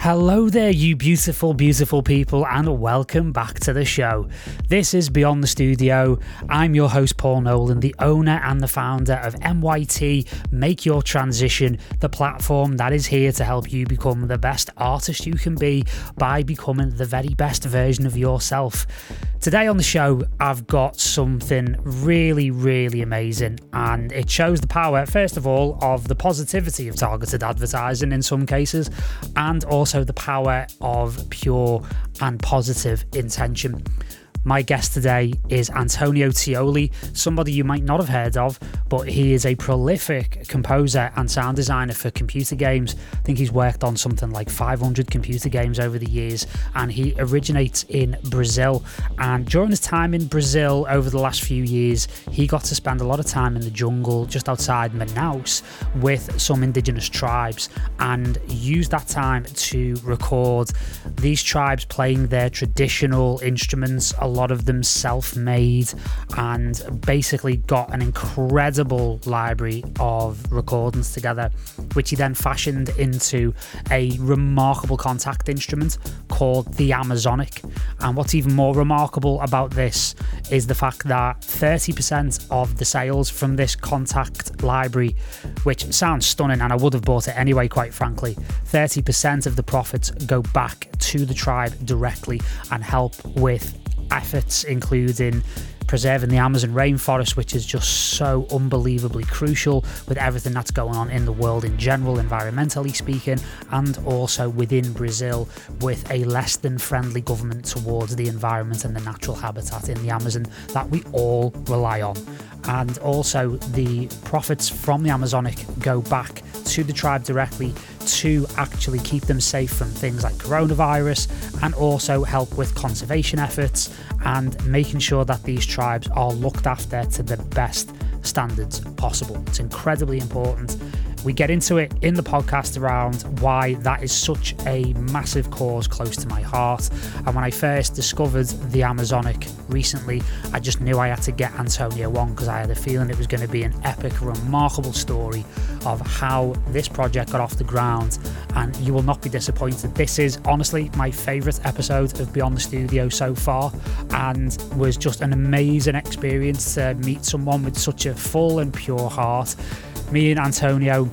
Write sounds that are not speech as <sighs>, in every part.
Hello there, you beautiful, beautiful people, and welcome back to the show. This is Beyond the Studio. I'm your host, Paul Nolan, the owner and the founder of MYT Make Your Transition, the platform that is here to help you become the best artist you can be by becoming the very best version of yourself. Today on the show, I've got something really, really amazing, and it shows the power, first of all, of the positivity of targeted advertising in some cases, and also also the power of pure and positive intention. My guest today is Antonio Teoli, somebody you might not have heard of, but he is a prolific composer and sound designer for computer games. I think he's worked on something like 500 computer games over the years, and he originates in Brazil. And during his time in Brazil over the last few years, he got to spend a lot of time in the jungle just outside Manaus with some indigenous tribes and used that time to record these tribes playing their traditional instruments lot of them self made, and basically got an incredible library of recordings together, which he then fashioned into a remarkable Kontakt instrument called the Amazonic. And what's even more remarkable about this is the fact that 30% of the sales from this Kontakt library, which sounds stunning, and I would have bought it anyway, quite frankly, 30% of the profits go back to the tribe directly and help with efforts, including preserving the Amazon rainforest, which is just so unbelievably crucial with everything that's going on in the world in general, environmentally speaking, and also within Brazil with a less than friendly government towards the environment and the natural habitat in the Amazon that we all rely on. And also, the profits from the Amazonic go back to the tribe directly to actually keep them safe from things like coronavirus and also help with conservation efforts and making sure that these tribes are looked after to the best standards possible. It's incredibly important we get into it in the podcast around why that is such a massive cause close to my heart. And when I first discovered the Amazonic recently, I just knew I had to get Antonio on because I had a feeling it was going to be an epic, remarkable story of how this project got off the ground. And you will not be disappointed. This is honestly my favourite episode of Beyond the Studio so far, and was just an amazing experience to meet someone with such a full and pure heart me and Antonio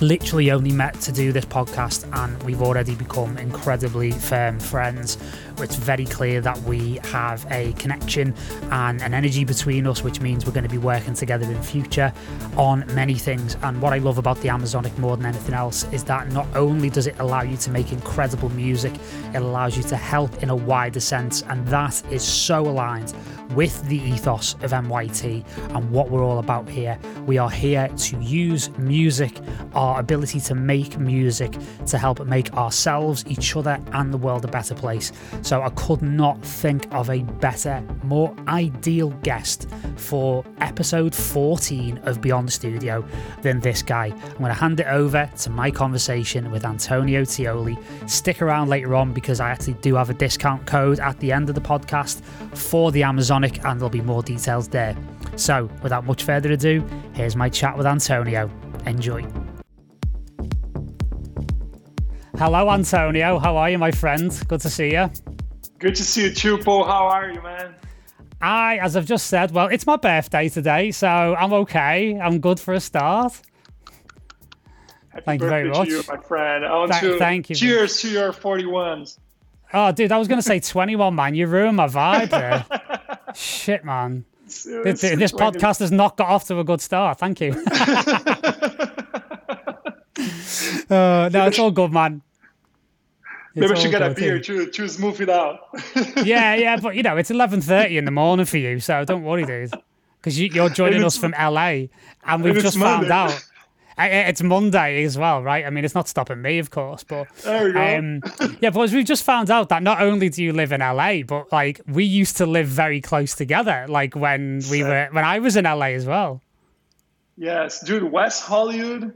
literally only met to do this podcast and we've already become incredibly firm friends. It's very clear that we have a connection and an energy between us, which means we're going to be working together in future on many things. And what I love about the Amazonic more than anything else is that not only does it allow you to make incredible music, it allows you to help in a wider sense. And that is so aligned with the ethos of MYT and what we're all about here. We are here to use music, our ability to make music, to help make ourselves, each other, and the world a better place. So I could not think of a better, more ideal guest for episode 14 of Beyond the Studio than this guy. I'm going to hand it over to my conversation with Antonio Teoli. Stick around later on because I actually do have a discount code at the end of the podcast for the Amazonic, and there'll be more details there. So, without much further ado, here's my chat with Antonio. Enjoy. Hello, Antonio. How are you, my friend? Good to see you. Good to see you too, Paul. How are you, man? I, as I've just said, well, it's my birthday today, so I'm okay. I'm good for a start. Happy thank you very much, you, my friend. I want Th- to thank you. Cheers to your 41s. Oh, dude, I was going to say <laughs> 21, man. You ruined my vibe there. <laughs> Shit, man. It's, it's this, this podcast has not got off to a good start. Thank you. <laughs> uh, no, it's all good, man. Maybe we should get a beer to, to smooth it out. <laughs> yeah, yeah, but you know, it's 11.30 in the morning for you, so don't worry, dude. Because you, are joining us from LA, and we've just Monday. found out it's Monday as well, right? I mean, it's not stopping me, of course, but um, yeah. But we've just found out that not only do you live in LA, but like we used to live very close together, like when we were when I was in LA as well. Yes, dude, West Hollywood,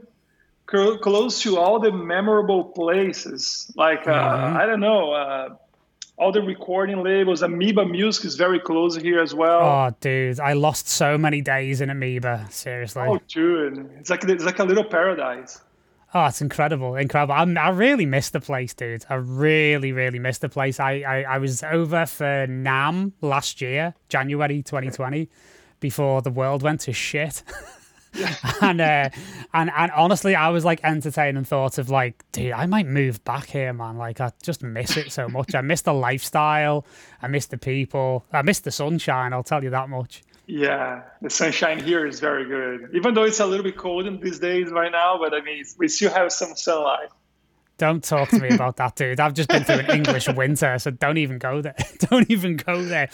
close to all the memorable places. Like uh, mm-hmm. I don't know. Uh, all the recording labels. Amoeba Music is very close here as well. Oh, dude, I lost so many days in Amoeba. Seriously. Oh, dude, it's like it's like a little paradise. Oh, it's incredible, incredible. I'm, i really missed the place, dude. I really, really missed the place. I, I, I was over for NAMM last year, January 2020, before the world went to shit. <laughs> <laughs> and uh, and and honestly, I was like entertaining thoughts of like, dude, I might move back here, man. Like, I just miss it so much. I miss the lifestyle. I miss the people. I miss the sunshine. I'll tell you that much. Yeah, the sunshine here is very good. Even though it's a little bit cold in these days right now, but I mean, we still have some sunlight. Don't talk to me about that, dude. I've just been through an English winter, so don't even go there. <laughs> don't even go there.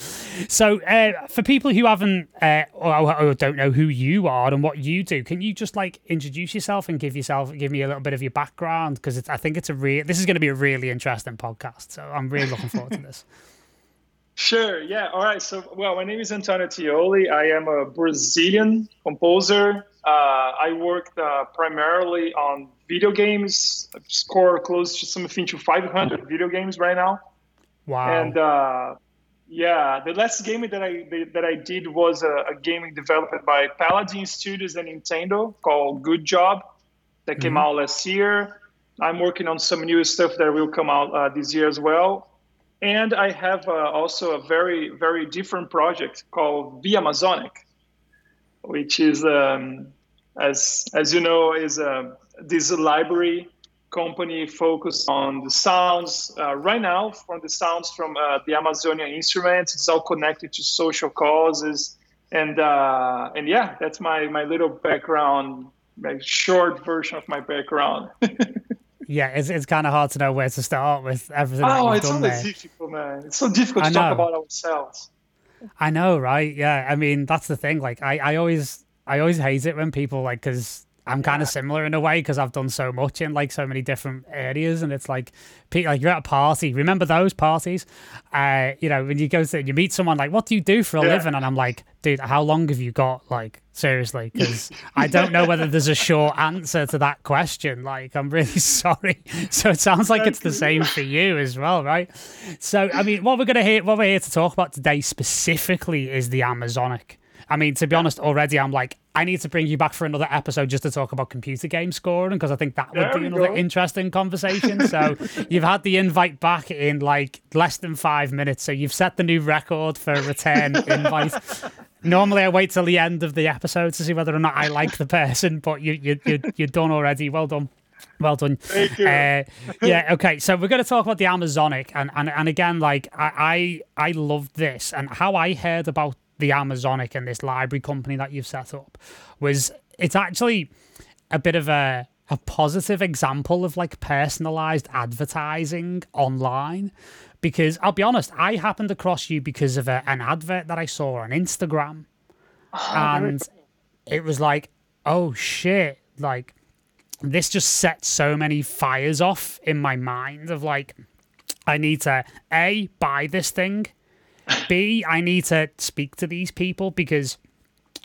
So, uh, for people who haven't uh, or, or, don't know who you are and what you do, can you just like introduce yourself and give yourself, give me a little bit of your background? Because I think it's a real. This is going to be a really interesting podcast, so I'm really looking forward to this. <laughs> Sure. Yeah. All right. So, well, my name is Antonio Teoli. I am a Brazilian composer. Uh, I worked uh, primarily on video games. I score close to something to 500 video games right now. Wow. And uh, yeah, the last game that I that I did was a, a game developed by Paladin Studios and Nintendo called Good Job that came mm-hmm. out last year. I'm working on some new stuff that will come out uh, this year as well and I have uh, also a very, very different project called The Amazonic, which is, um, as, as you know, is uh, this library company focused on the sounds uh, right now from the sounds from uh, the Amazonian instruments. It's all connected to social causes. And, uh, and yeah, that's my, my little background, my short version of my background. <laughs> yeah, it's, it's kind of hard to know where to start with everything. Oh, it's there. difficult, man. It's so difficult to talk about ourselves. I know, right? Yeah, I mean that's the thing. Like, I, I always I always hate it when people like because I'm kind of similar in a way because I've done so much in like so many different areas, and it's like, like you're at a party. Remember those parties? Uh, you know, when you go to you meet someone like, "What do you do for a yeah. living?" And I'm like, "Dude, how long have you got?" Like, seriously, <laughs> because I don't know whether there's a short answer to that question. Like, I'm really <laughs> sorry. So it sounds like it's the same for you as well, right? So, I mean, what we're gonna hear, what we're here to talk about today specifically is the Amazonic. I mean, to be honest, already I'm like, I need to bring you back for another episode just to talk about computer game scoring because I think that would there be another go. interesting <laughs> conversation. so you've had the invite back in like less than five minutes. So you've set the new record for return <laughs> invite. Normally, I wait till the end of the episode to see whether or not I like the person, but you you you you're done already. Well done. Well done. Thank you. Uh, yeah. Okay. So we're going to talk about the Amazonic, and and and again, like I I, I loved this, and how I heard about the Amazonic and this library company that you've set up was it's actually a bit of a a positive example of like personalized advertising online. Because I'll be honest, I happened across you because of a, an advert that I saw on Instagram. Oh, and it was like, oh shit, like this just set so many fires off in my mind of like, I need to A, buy this thing B, I need to speak to these people because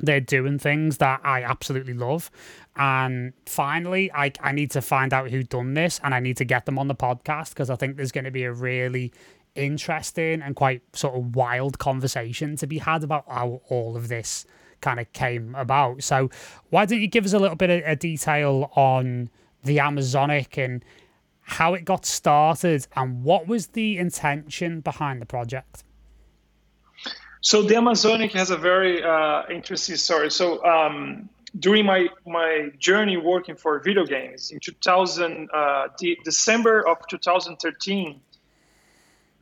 they're doing things that I absolutely love. And finally, I, I need to find out who done this and I need to get them on the podcast because I think there's going to be a really interesting and quite sort of wild conversation to be had about how all of this kind of came about. So, why don't you give us a little bit of a detail on the Amazonic and how it got started and what was the intention behind the project? So the Amazonic has a very uh, interesting story. So um, during my my journey working for video games in 2000, uh, December of 2013,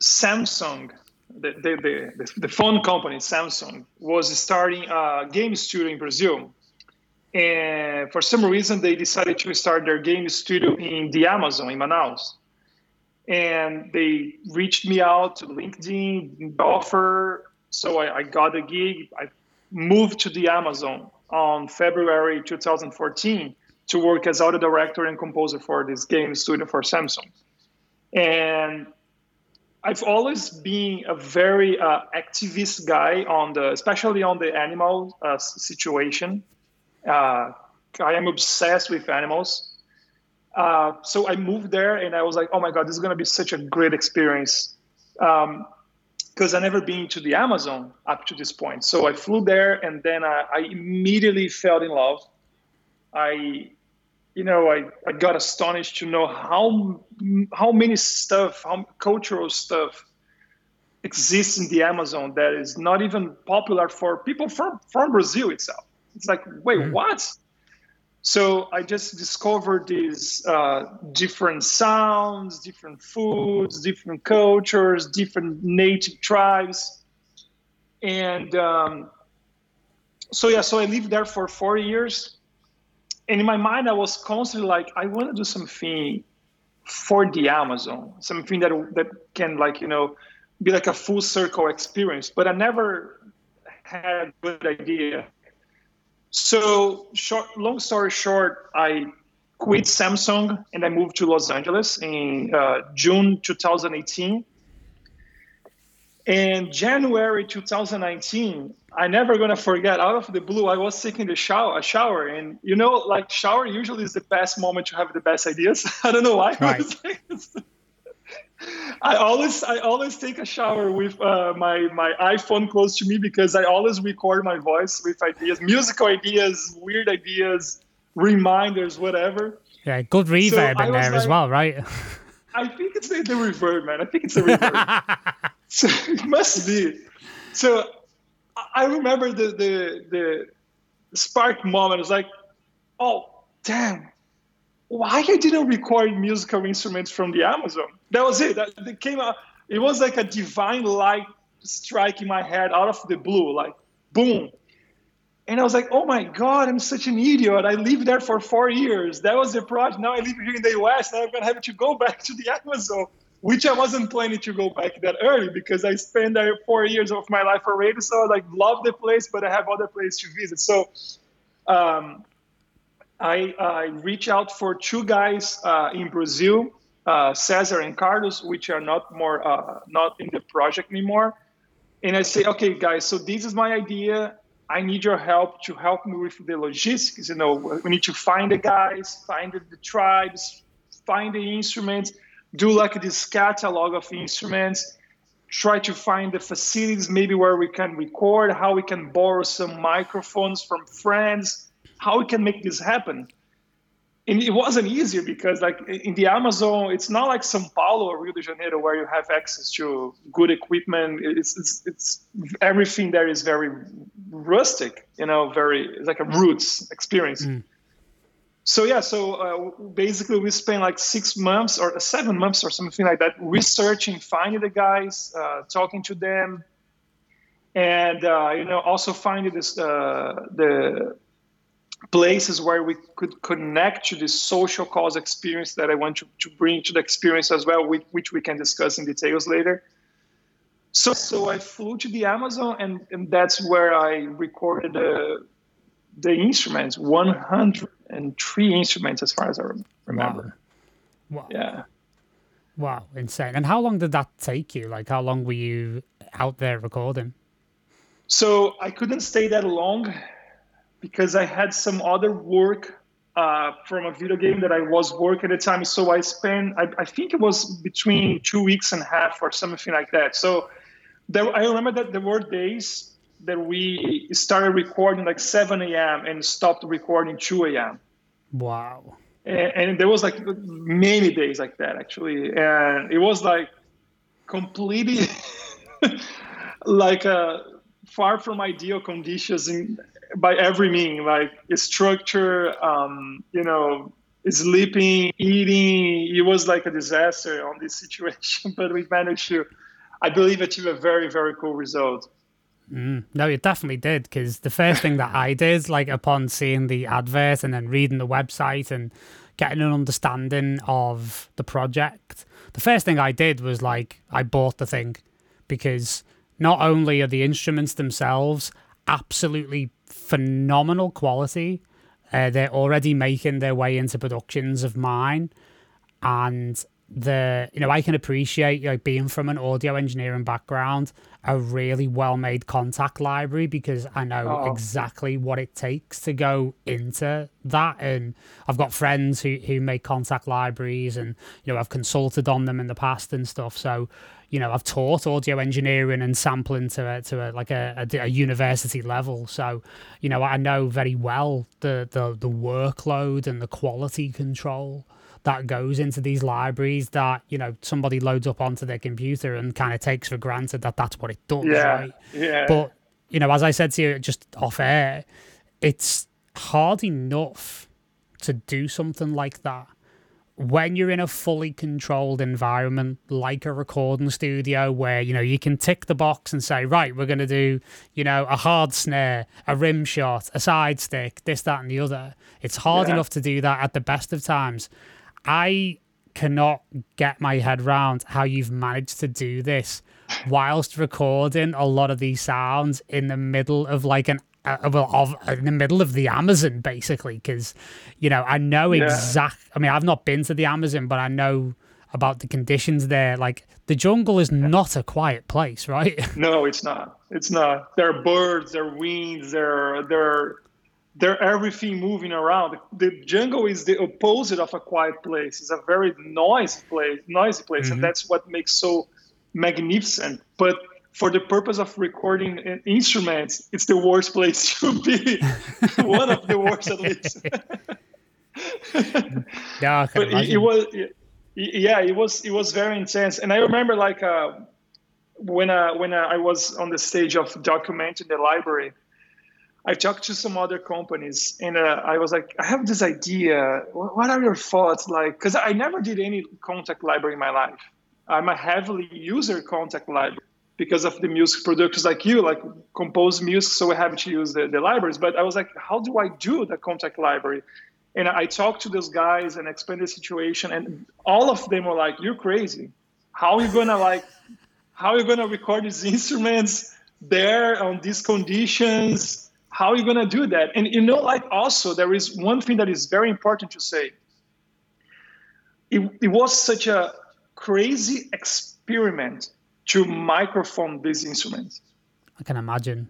Samsung, the, the, the, the, phone company Samsung, was starting a game studio in Brazil. And for some reason, they decided to start their game studio in the Amazon in Manaus. And they reached me out to LinkedIn, offer so I, I got a gig. I moved to the Amazon on February 2014 to work as audio director and composer for this game studio for Samsung. And I've always been a very uh, activist guy on the, especially on the animal uh, situation. Uh, I am obsessed with animals. Uh, so I moved there and I was like, oh my God, this is going to be such a great experience. Um, because I never been to the Amazon up to this point. So I flew there and then I, I immediately fell in love. I you know, I, I got astonished to know how how many stuff, how cultural stuff exists in the Amazon that is not even popular for people from from Brazil itself. It's like, wait, mm-hmm. what? So I just discovered these uh, different sounds, different foods, different cultures, different native tribes, and um, so yeah. So I lived there for four years, and in my mind, I was constantly like, I want to do something for the Amazon, something that that can like you know be like a full circle experience. But I never had a good idea so, short, long story short, I quit Samsung and I moved to Los Angeles in uh, June 2018. And January 2019, I never gonna forget. Out of the blue, I was taking the shower, a shower, and you know, like shower usually is the best moment to have the best ideas. <laughs> I don't know why. Right. <laughs> <laughs> I always I always take a shower with uh, my my iPhone close to me because I always record my voice with ideas, musical ideas, weird ideas, reminders, whatever. Yeah, good reverb so in there like, as well, right? <laughs> I think it's the, the reverb, man. I think it's the reverb. <laughs> so it must be. So I remember the the the spark moment. It was like, oh damn, why I didn't record musical instruments from the Amazon? That was it. That, that came out. It was like a divine light striking my head out of the blue, like boom. And I was like, oh my God, I'm such an idiot. I lived there for four years. That was the project. Now I live here in the US. Now I'm going to have to go <laughs> back to the Amazon, which I wasn't planning to go back that early because I spent there four years of my life already. So I like love the place, but I have other places to visit. So um, I, I reach out for two guys uh, in Brazil, uh, Cesar and Carlos, which are not more uh, not in the project anymore. And I say, okay, guys, so this is my idea. I need your help to help me with the logistics. You know, we need to find the guys, find the tribes, find the instruments, do like this catalog of instruments, try to find the facilities maybe where we can record, how we can borrow some microphones from friends how we can make this happen. And it wasn't easier because like in the amazon it's not like sao paulo or rio de janeiro where you have access to good equipment. It's it's, it's everything there is very rustic you know very like a roots experience. Mm. so yeah so uh, basically we spent like six months or seven months or something like that researching finding the guys uh, talking to them. And uh, you know also finding this uh, the places where we could connect to the social cause experience that I want to, to bring to the experience as well, which, which we can discuss in details later. So, so I flew to the Amazon, and, and that's where I recorded the, the instruments 103 instruments, as far as I remember. Wow. wow. Yeah. Wow, insane. And how long did that take you? Like, how long were you out there recording? So I couldn't stay that long because I had some other work uh, from a video game that I was working at the time. So I spent, I, I, think it was between two weeks and a half or something like that. So there, I remember that there were days that we started recording like 7 a.m. and stopped recording 2 a.m. Wow. And, and there was like many days like that actually. And it was like completely <laughs> like a, uh, far from ideal conditions in by every mean, like structure, um, you know, sleeping, eating. It was like a disaster on this <laughs> situation, but we managed to, I believe, achieve a very, very cool result. Mm, no, it definitely did because the first thing that I did, like upon seeing the advert and then reading the website and getting an understanding of the project, the first thing I did was like I bought the thing because not only are the instruments themselves absolutely phenomenal quality. Uh, they're already making their way into productions of mine, and the you know I can appreciate know, being from an audio engineering background a really well made Kontakt library because I know oh. exactly what it takes to go into that. And I've got friends who who make Kontakt libraries and you know I've consulted on them in the past and stuff. So you know I've taught audio engineering and sampling to a, to a, like a, a, a university level. So you know I know very well the the the workload and the quality control that goes into these libraries that you know somebody loads up onto their computer and kind of takes for granted that that's what it does yeah, right? yeah. But you know as i said to you just off air it's hard enough to do something like that when you're in a fully controlled environment like a recording studio where you know you can tick the box and say right we're going to do you know a hard snare a rim shot a side stick this that and the other. It's hard yeah. enough to do that at the best of times I cannot get my head around how you've managed to do this whilst recording a lot of these sounds in the middle of like an uh, well of in the middle of the Amazon basically because you know I know yeah. exact I mean I've not been to the Amazon but I know about the conditions there. Like the jungle is not a quiet place right? <laughs> No it's not. It's not. There are birds there are winds there are, there are there everything moving around. The jungle is the opposite of a quiet place. It's a very noisy place, noisy place, mm-hmm. and that's what makes so magnificent. But for the purpose of recording instruments, it's the worst place <laughs> to be. <laughs> One of the worst, at least. <laughs> yeah, but it, it, was, yeah, it was it was very intense, and I remember like uh, when uh, when uh, I was on the stage of documenting the library I talked to some other companies and uh, I was like, I have this idea. What are your thoughts? Like, because I never did any Kontakt library in my life. I'm a heavily user Kontakt library because of the music producers like you, like compose music, so we have to use the, the libraries. But I was like, how do I do the Kontakt library? And I talked to those guys and explained the situation, and all of them were like, "You're crazy. How are you gonna like? How are you gonna record these <laughs> instruments there on these conditions?" How are you going to do that? And you know like also there is one thing that is very important to say. It, it was such a crazy experiment to microphone these instruments. I can imagine.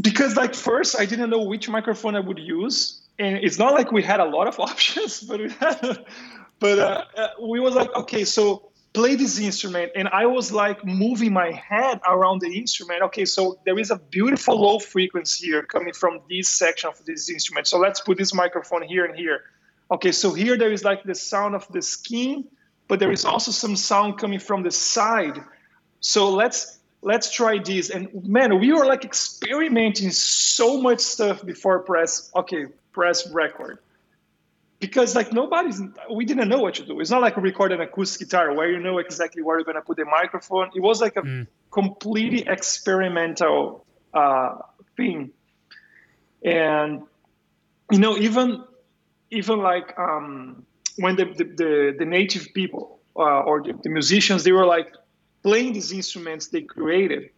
Because like first i didn't know which microphone i would use and it's not like we had a lot of <laughs> options but we had but uh, uh, we was like okay so play this instrument and i was like moving my head around the instrument. Okay so there is a beautiful low frequency here coming from this section of this instrument. So let's put this microphone here and here. Okay so here there is like the sound of the skin but there is also some sound coming from the side. So let's let's try this. And man we were like experimenting so much stuff before press okay press record because like nobody's we didn't know what to do. It's not like recording an acoustic guitar. Where you know exactly where you're going to put the microphone. It was like a mm. completely experimental uh, thing. And you know even even like um, when the, the, the, the, native people uh, or the, the musicians they were like playing these instruments they created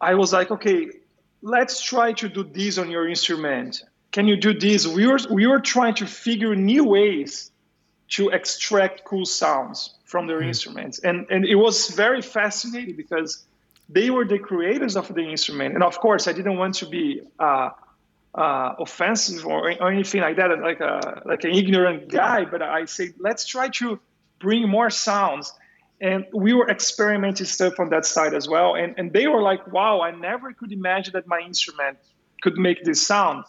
i was like okay let's try to do this on your instrument can you do this? We were we were trying to figure new ways to extract cool sounds from their mm. instruments, and and it was very fascinating because they were the creators of the instrument, and of course I didn't want to be. Uh, uh, offensive or, or anything like that, like a like an ignorant guy. But I say let's try to bring more sounds, and we were experimenting stuff on that side as well. And and they were like, wow, I never could imagine that my instrument could make this sound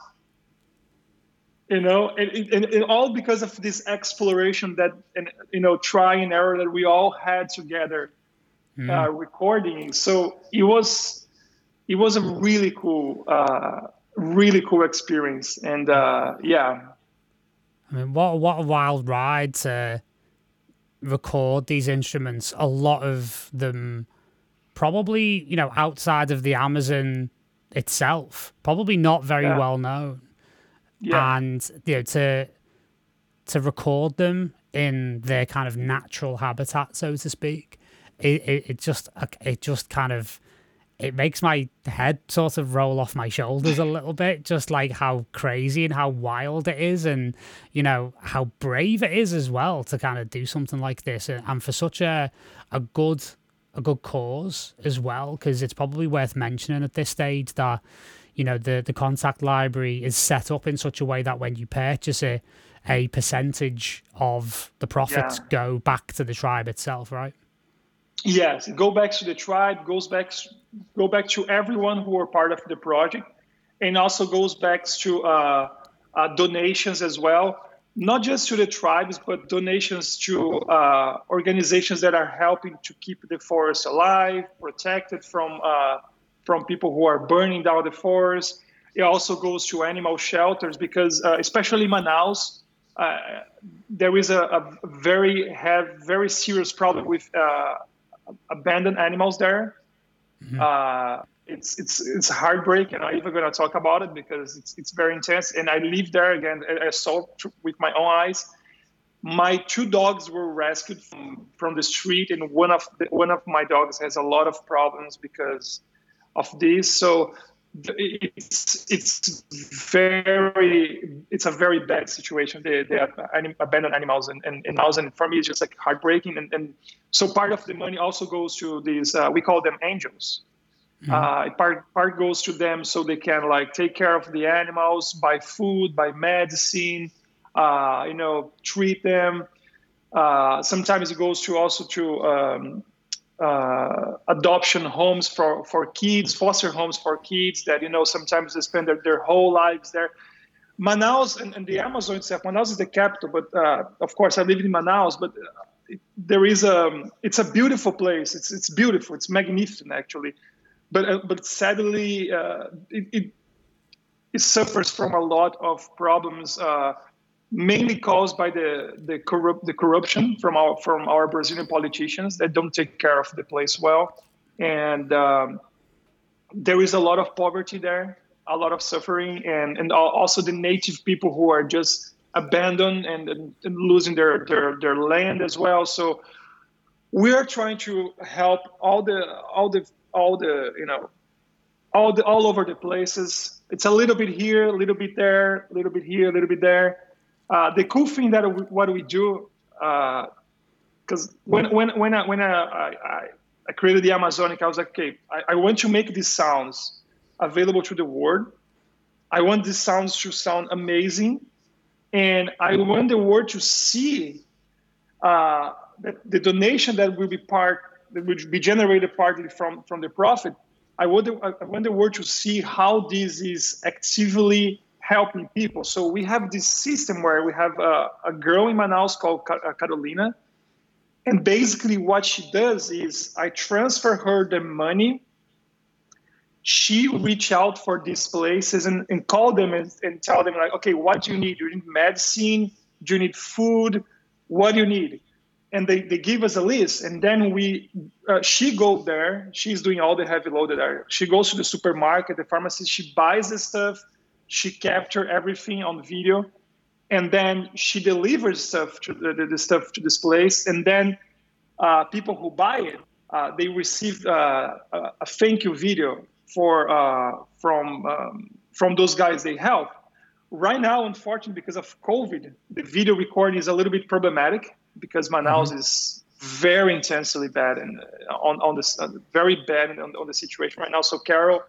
you know and, and, and, all because of this exploration that and you know try and error that we all had together mm. uh, recording. So it was it was a really cool uh, really cool experience. And uh, yeah. I mean what what a wild ride to record these instruments. A lot of them probably you know outside of the amazon itself probably not very yeah. well known yeah. and you know to to record them in their kind of natural habitat, so to speak. It, it, it just uh, it just kind of it makes my head sort of roll off my shoulders a little bit, just like how crazy and how wild it is, and you know how brave it is as well to kind of do something like this, uh, and for such a a good a good cause as well, because it's probably worth mentioning at this stage that you know the the Kontakt library is set up in such a way that when you purchase it, a percentage of the profits yeah. go back to the tribe itself, right? Yes, go back to the tribe, goes back go back to everyone who were part of the project, and also goes back to uh, uh, donations as well, not just to the tribes, but donations to uh, organizations that are helping to keep the forest alive, protected from uh, from people who are burning down the forest. It also goes to animal shelters because, uh, especially Manaus, uh, there is a, a, very have very serious problem with abandoned animals there. Mm-hmm. Uh, it's it's it's heartbreaking. I'm even going to talk about it because it's it's very intense. And I live there again. I saw with my own eyes. My two dogs were rescued from, from the street, and one of the, one of my dogs has a lot of problems because of this. So it's it's very it's a very bad situation. They they abandoned animals and and, and and for me it's just like heartbreaking. And, and so part of the money also goes to these uh, we call them angels. Mm-hmm. Uh, part part goes to them so they can like take care of the animals, buy food, buy medicine, uh, you know, treat them. Uh, sometimes it goes to also to um, uh, adoption homes for, for kids, foster homes for kids that, you know, sometimes they spend their, their whole lives there. Manaus and, and the Amazon itself, Manaus is the capital, but uh, of course I live in Manaus, but uh, it, there is a, it's a beautiful place. It's, it's beautiful. It's magnificent actually. But, uh, but sadly, uh, it, it, it, suffers from a lot of problems uh, mainly caused by the the, corrupt, the corruption from our from our Brazilian politicians that don't take care of the place well, and um, there is a lot of poverty there, a lot of suffering, and and also the native people who are just abandoned and, and losing their, their their land as well. So we are trying to help all the all the all the you know all the all over the places. It's a little bit here, a little bit there, a little bit here, a little bit there uh, the cool thing that we, what we do, because uh, when when when I, when I, I, I, created the Amazonic, I was like, okay, I, I want to make these sounds available to the world. I want these sounds to sound amazing, and I want the world to see uh, that the donation that will be part that will be generated partly from from the profit. I want the, I want the world to see how this is actively helping people. So we have this system where we have a, a girl in Manaus called uh, Carolina. And basically, what she does is I transfer her the money. She reach out for these places and, and call them and, and tell them like, okay, what do you need? Do you need medicine? Do you need food? What do you need? And they, they give us a list, and then we uh, she go there. She's doing all the heavy loaded there. She goes to the supermarket, the pharmacy. She buys the stuff she captured everything on video and then she delivers stuff to the, the, stuff to this place and then uh, people who buy it uh, they receive uh, a, a, thank you video for uh, from um, from those guys they help right now unfortunately because of covid the video recording is a little bit problematic because manaus mm-hmm. is very intensely bad and uh, on, on this uh, very bad on, on the situation right now so carol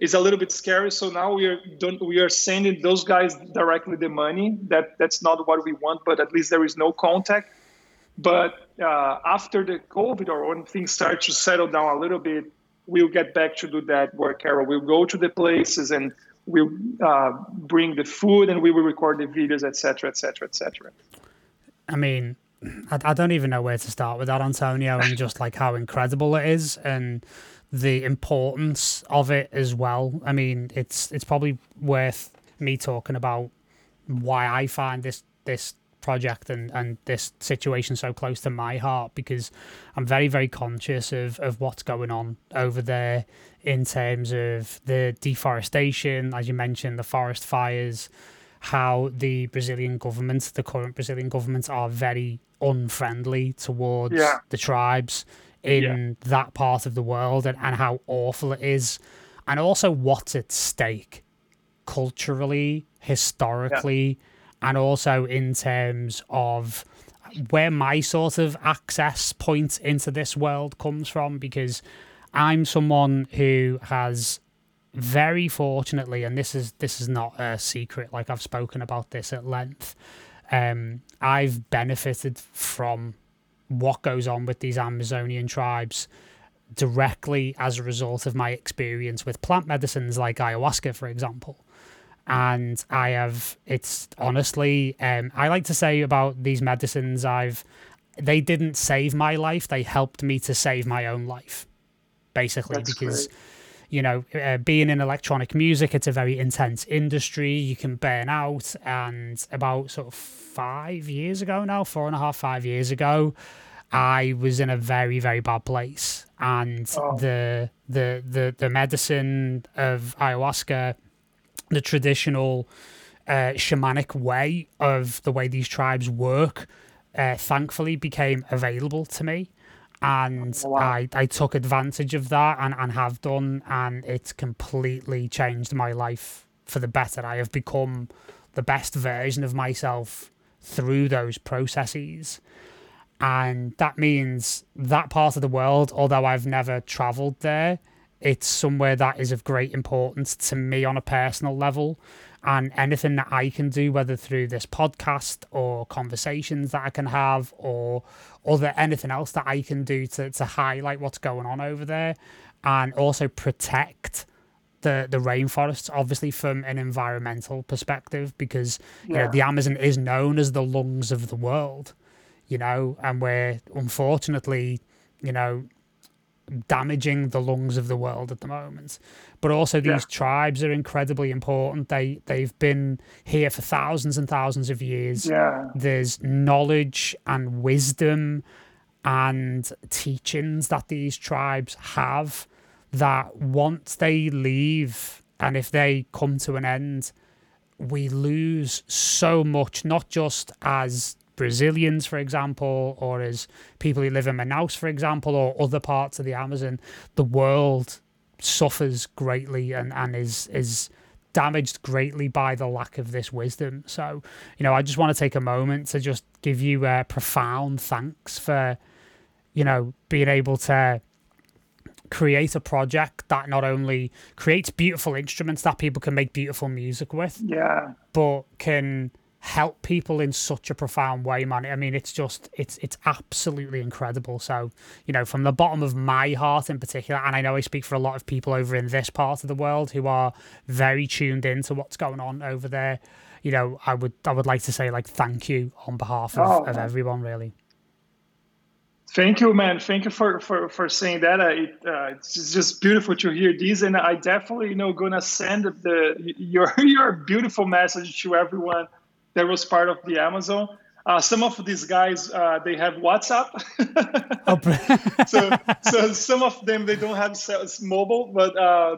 is a little bit scary. So now we are don't, we are sending those guys directly the money. That that's not what we want, but at least there is no contact. But uh, after the COVID or when things start to settle down a little bit, we'll get back to do that work, Carol. We'll go to the places and we'll uh, bring the food and we will record the videos, etc., etc., etc. I mean, I, I don't even know where to start with that, Antonio, and just like how incredible it is and the importance of it as well. I mean, it's it's probably worth me talking about why I find this this project and, and this situation so close to my heart because I'm very, very conscious of, of what's going on over there in terms of the deforestation, as you mentioned, the forest fires, how the Brazilian government, the current Brazilian government, are very unfriendly towards Yeah. the tribes in that part of the world and, and how awful it is, and also what's at stake culturally, historically, and also in terms of where my sort of access point into this world comes from because I'm someone who has very fortunately and this is this is not a secret like I've spoken about this at length um I've benefited from what goes on with these Amazonian tribes directly as a result of my experience with plant medicines like ayahuasca for example and I have it's honestly um, I like to say about these medicines I've they didn't save my life they helped me to save my own life basically That's because great. You know uh, being in electronic music it's a very intense industry you can burn out and about sort of five years ago now four and a half five years ago I was in a very very bad place and Oh. the the the the medicine of ayahuasca the traditional uh, shamanic way of the way these tribes work, uh, thankfully became available to me. And oh, Wow. I, I took advantage of that and, and have done, and it's completely changed my life for the better. I have become the best version of myself through those processes. And that means that part of the world, although I've never traveled there, it's somewhere that is of great importance to me on a personal level. And anything that I can do, whether through this podcast or conversations that I can have or other anything else that I can do to, to highlight what's going on over there and also protect the the rainforests obviously from an environmental perspective because you know Yeah. the Amazon is known as the lungs of the world you know and we're unfortunately you know damaging the lungs of the world at the moment but also these Yeah. tribes are incredibly important they they've been here for thousands and thousands of years Yeah. there's knowledge and wisdom and teachings that these tribes have that once they leave and if they come to an end, we lose so much, not just as Brazilians, for example, or as people who live in Manaus, for example, or other parts of the Amazon. The world suffers greatly and, and is is damaged greatly by the lack of this wisdom. So, you know, I just want to take a moment to just give you a profound thanks for, you know, being able to create a project that not only creates beautiful instruments that people can make beautiful music with, Yeah. but can help people in such a profound way, man. I mean, it's just it's it's absolutely incredible. So, you know, from the bottom of my heart in particular, and I know I speak for a lot of people over in this part of the world who are very tuned into what's going on over there. You know, I would I would like to say like thank you on behalf of, Oh, of everyone really. Thank you, man. Thank you for for for saying that. Uh, it, uh, it's just- just beautiful to hear these, and I definitely, you know, gonna send the your <laughs> your beautiful message to everyone that was part of the Amazon. Uh, some of these guys, uh, they have WhatsApp. Oh, <laughs> <laughs> so, so some of them they don't have mobile, but uh,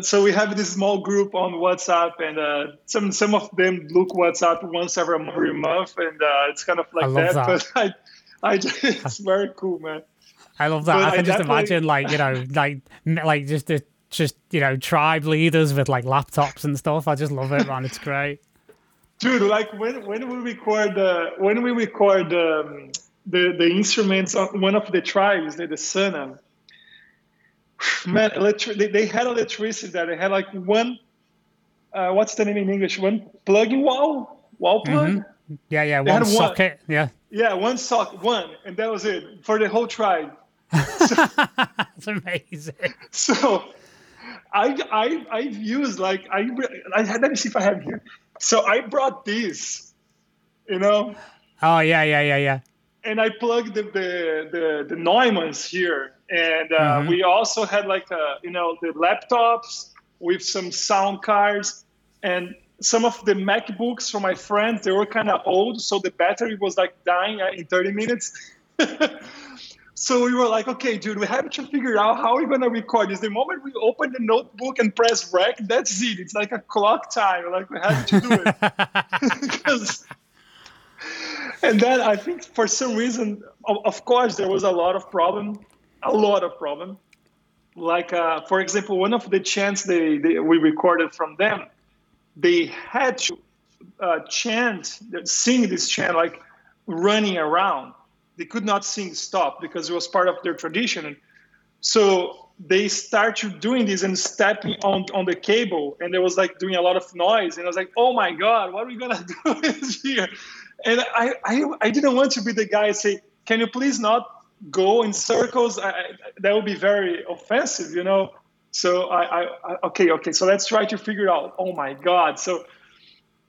so we have this small group on WhatsApp, and uh, some some of them look WhatsApp once every every month, and uh, it's kind of like I that. that. But I, I, it's very cool, man. I love that. But I I can just imagine, like you know, like like just the just you know tribe leaders with like laptops and stuff. I just love it, man. It's great. Dude like when when we record uh, when we record um, the the instruments on one of the tribes the, the Sana, man electri- they, they had electricity that they had like one uh, what's the name in english one plug-in wall wall plug Yeah, yeah. One socket. Yeah, yeah one sock one and that was it for the whole tribe <laughs> that's amazing. so I, I I've used like I, I let me see if I have here. So I brought this, you know, Oh yeah, yeah, yeah, yeah. and I plugged the the the, the Neumanns here, and uh, Mhm. we also had like a you know the laptops with some sound cards, and some of the MacBooks from my friends they were kind of old, so the battery was like dying uh, in 30 minutes. <laughs> So we were like, okay, dude, we have to figure out how we're gonna record this. The moment we open the notebook and press rec, that's it. It's like a clock time. Like we have to do it. <laughs> <laughs> and then I think for some reason, of, course, there was a lot of problem, a lot of problem. Like uh, for example, one of the chants they, they we recorded from them, they had to uh, chant, sing this chant like running around they could not sing stop because it was part of their tradition. So they started doing this and stepping on on the cable, and there was like doing a lot of noise. And I was like, "Oh my god, what are we gonna <laughs> do here?" And I I, I didn't want to be the guy say, "Can you please not go in circles?" I, I, that would be very offensive, you know. So I, I okay okay. So let's try to figure out. Oh my god. So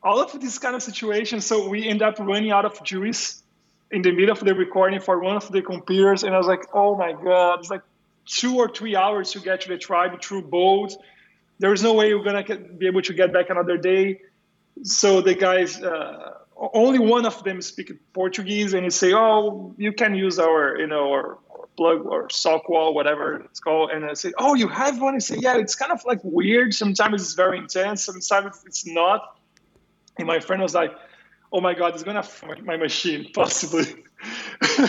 all of this kind of situation. So we end up running out of juice in the middle of the recording for one of the computers, and I was like, oh my god, it's like two or three hours to get to the tribe through boat. There's no way we're gonna be able to get back another day. So the guys, uh, only one of them speak Portuguese, and he say, "Oh, you can use our, you know, our, our plug or sock wall, whatever it's called." And I say, "Oh, you have one?" I say, "Yeah, it's kind of like weird. Sometimes it's very intense. Sometimes it's not." And my friend was like oh my god, it's gonna f- my machine <laughs> possibly. <laughs>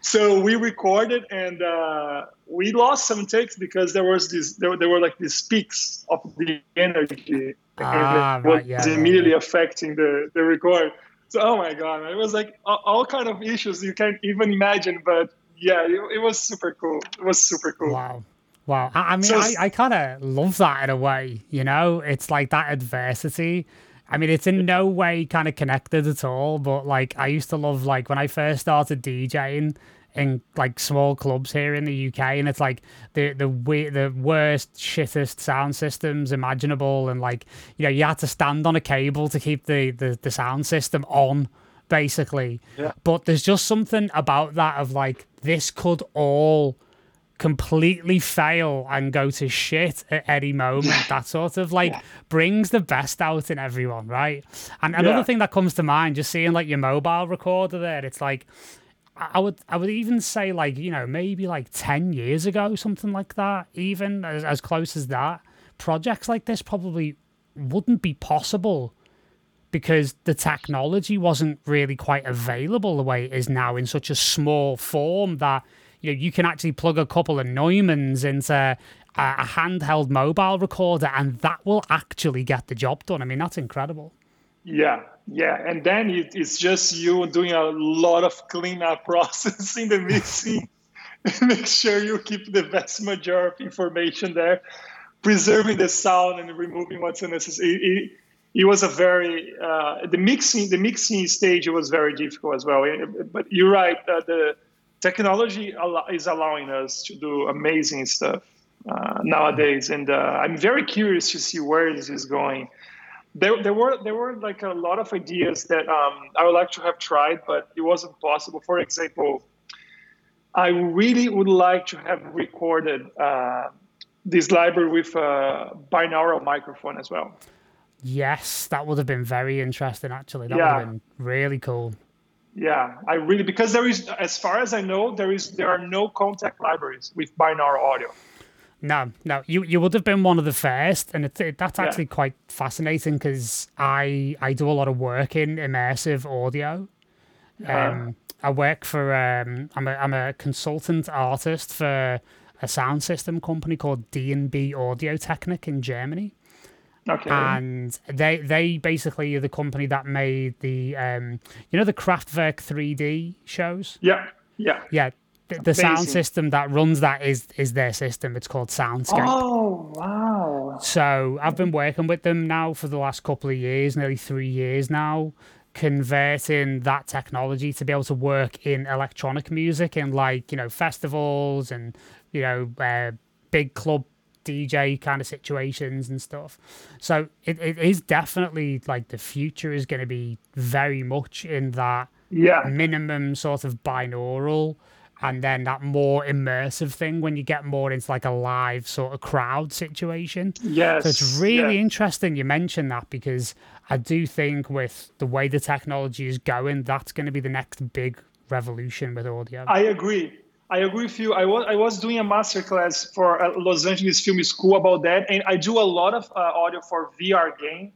so we recorded and uh, we lost some takes because there was this there, there were like these peaks of the energy ah, and it right, was yeah, immediately yeah. affecting the the record. So oh my god, it was like all, all kind of issues you can't even imagine. But yeah, it, it was super cool. It was super cool. Wow. Wow. I, I mean, so, I, I kind of love that in a way, you know? It's like that adversity I mean, it's in no way kind of connected at all, but like I used to love like when I first started DJing in like small clubs here in the UK, and it's like the the the worst shittest sound systems imaginable, and like you know you had to stand on a cable to keep the the, the sound system on, basically. Yeah. But there's just something about that of like this could all completely fail and go to shit at any moment. That sort of like yeah. brings the best out in everyone, right? And another yeah. thing that comes to mind, just seeing like your mobile recorder there, it's like I would I would even say like you know maybe like ten years ago something like that, even as, as close as that. Projects like this probably wouldn't be possible because the technology wasn't really quite available the way it is now in such a small form that you know, you can actually plug a couple of Neumanns into a, handheld mobile recorder, and that will actually get the job done. I mean, that's incredible. Yeah, yeah, and then it, it's just you doing a lot of cleanup <laughs> process in the mixing. <laughs> Make sure you keep the vast majority of information there, preserving the sound and removing what's unnecessary. It, it, it was a very uh, the mixing the mixing stage was very difficult as well. But you're right, uh, the technology is allowing us to do amazing stuff uh, nowadays, and uh, I'm very curious to see where this is going. There, there were there were like a lot of ideas that um, I would like to have tried, but it wasn't possible. For example, I really would like to have recorded uh, this library with a binaural microphone as well. Yes, that would have been very interesting. Actually, that yeah. would have been really cool. Yeah, I really because there is, as far as I know, there is there are no Kontakt libraries with binaural audio. No, no, you you would have been one of the first, and it, it that's actually yeah. quite fascinating because I I do a lot of work in immersive audio. Uh-huh. Um, uh, I work for um, I'm a I'm a consultant artist for a sound system company called D and B Audio Technik in Germany. Okay. And they they basically are the company that made the um you know the Kraftwerk 3D shows. Yeah. Yeah. Yeah. The, the sound system that runs that is is their system. It's called Soundscape. Oh wow! So I've been working with them now for the last couple of years, nearly three years now, converting that technology to be able to work in electronic music in like you know festivals and you know uh, big club DJ kind of situations and stuff. So it, it is definitely like the future is going to be very much in that yeah. minimum sort of binaural and then that more immersive thing when you get more into like a live sort of crowd situation. Yes. So it's really yeah. interesting you mentioned that because I do think with the way the technology is going, that's going to be the next big revolution with audio. I agree. I agree with you. I was I was doing a masterclass for uh, Los Angeles Film School about that, and I do a lot of uh, audio for VR game,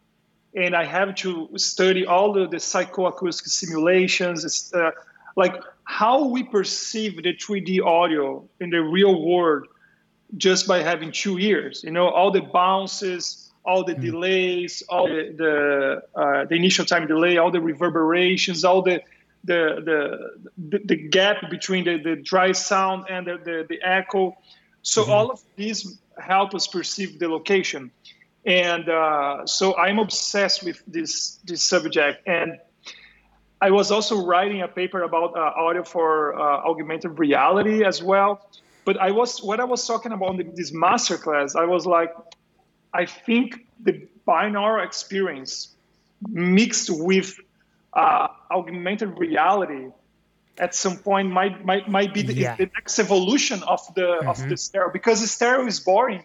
and I have to study all the, the psychoacoustic simulations, uh, like how we perceive the 3D audio in the real world, just by having two ears. You know, all the bounces, all the mm. delays, all the the, uh, the initial time delay, all the reverberations, all the the the the gap between the, the dry sound and the, the, the echo. So mm-hmm. all of these help us perceive the location. And uh, so I'm obsessed with this this subject. And I was also writing a paper about uh, audio for uh, augmented reality as well. But I was what I was talking about in this masterclass. I was like, I think the binaural experience mixed with uh, augmented reality at some point might might, might be the, yeah. the next evolution of the mm-hmm. of the stereo because the stereo is boring.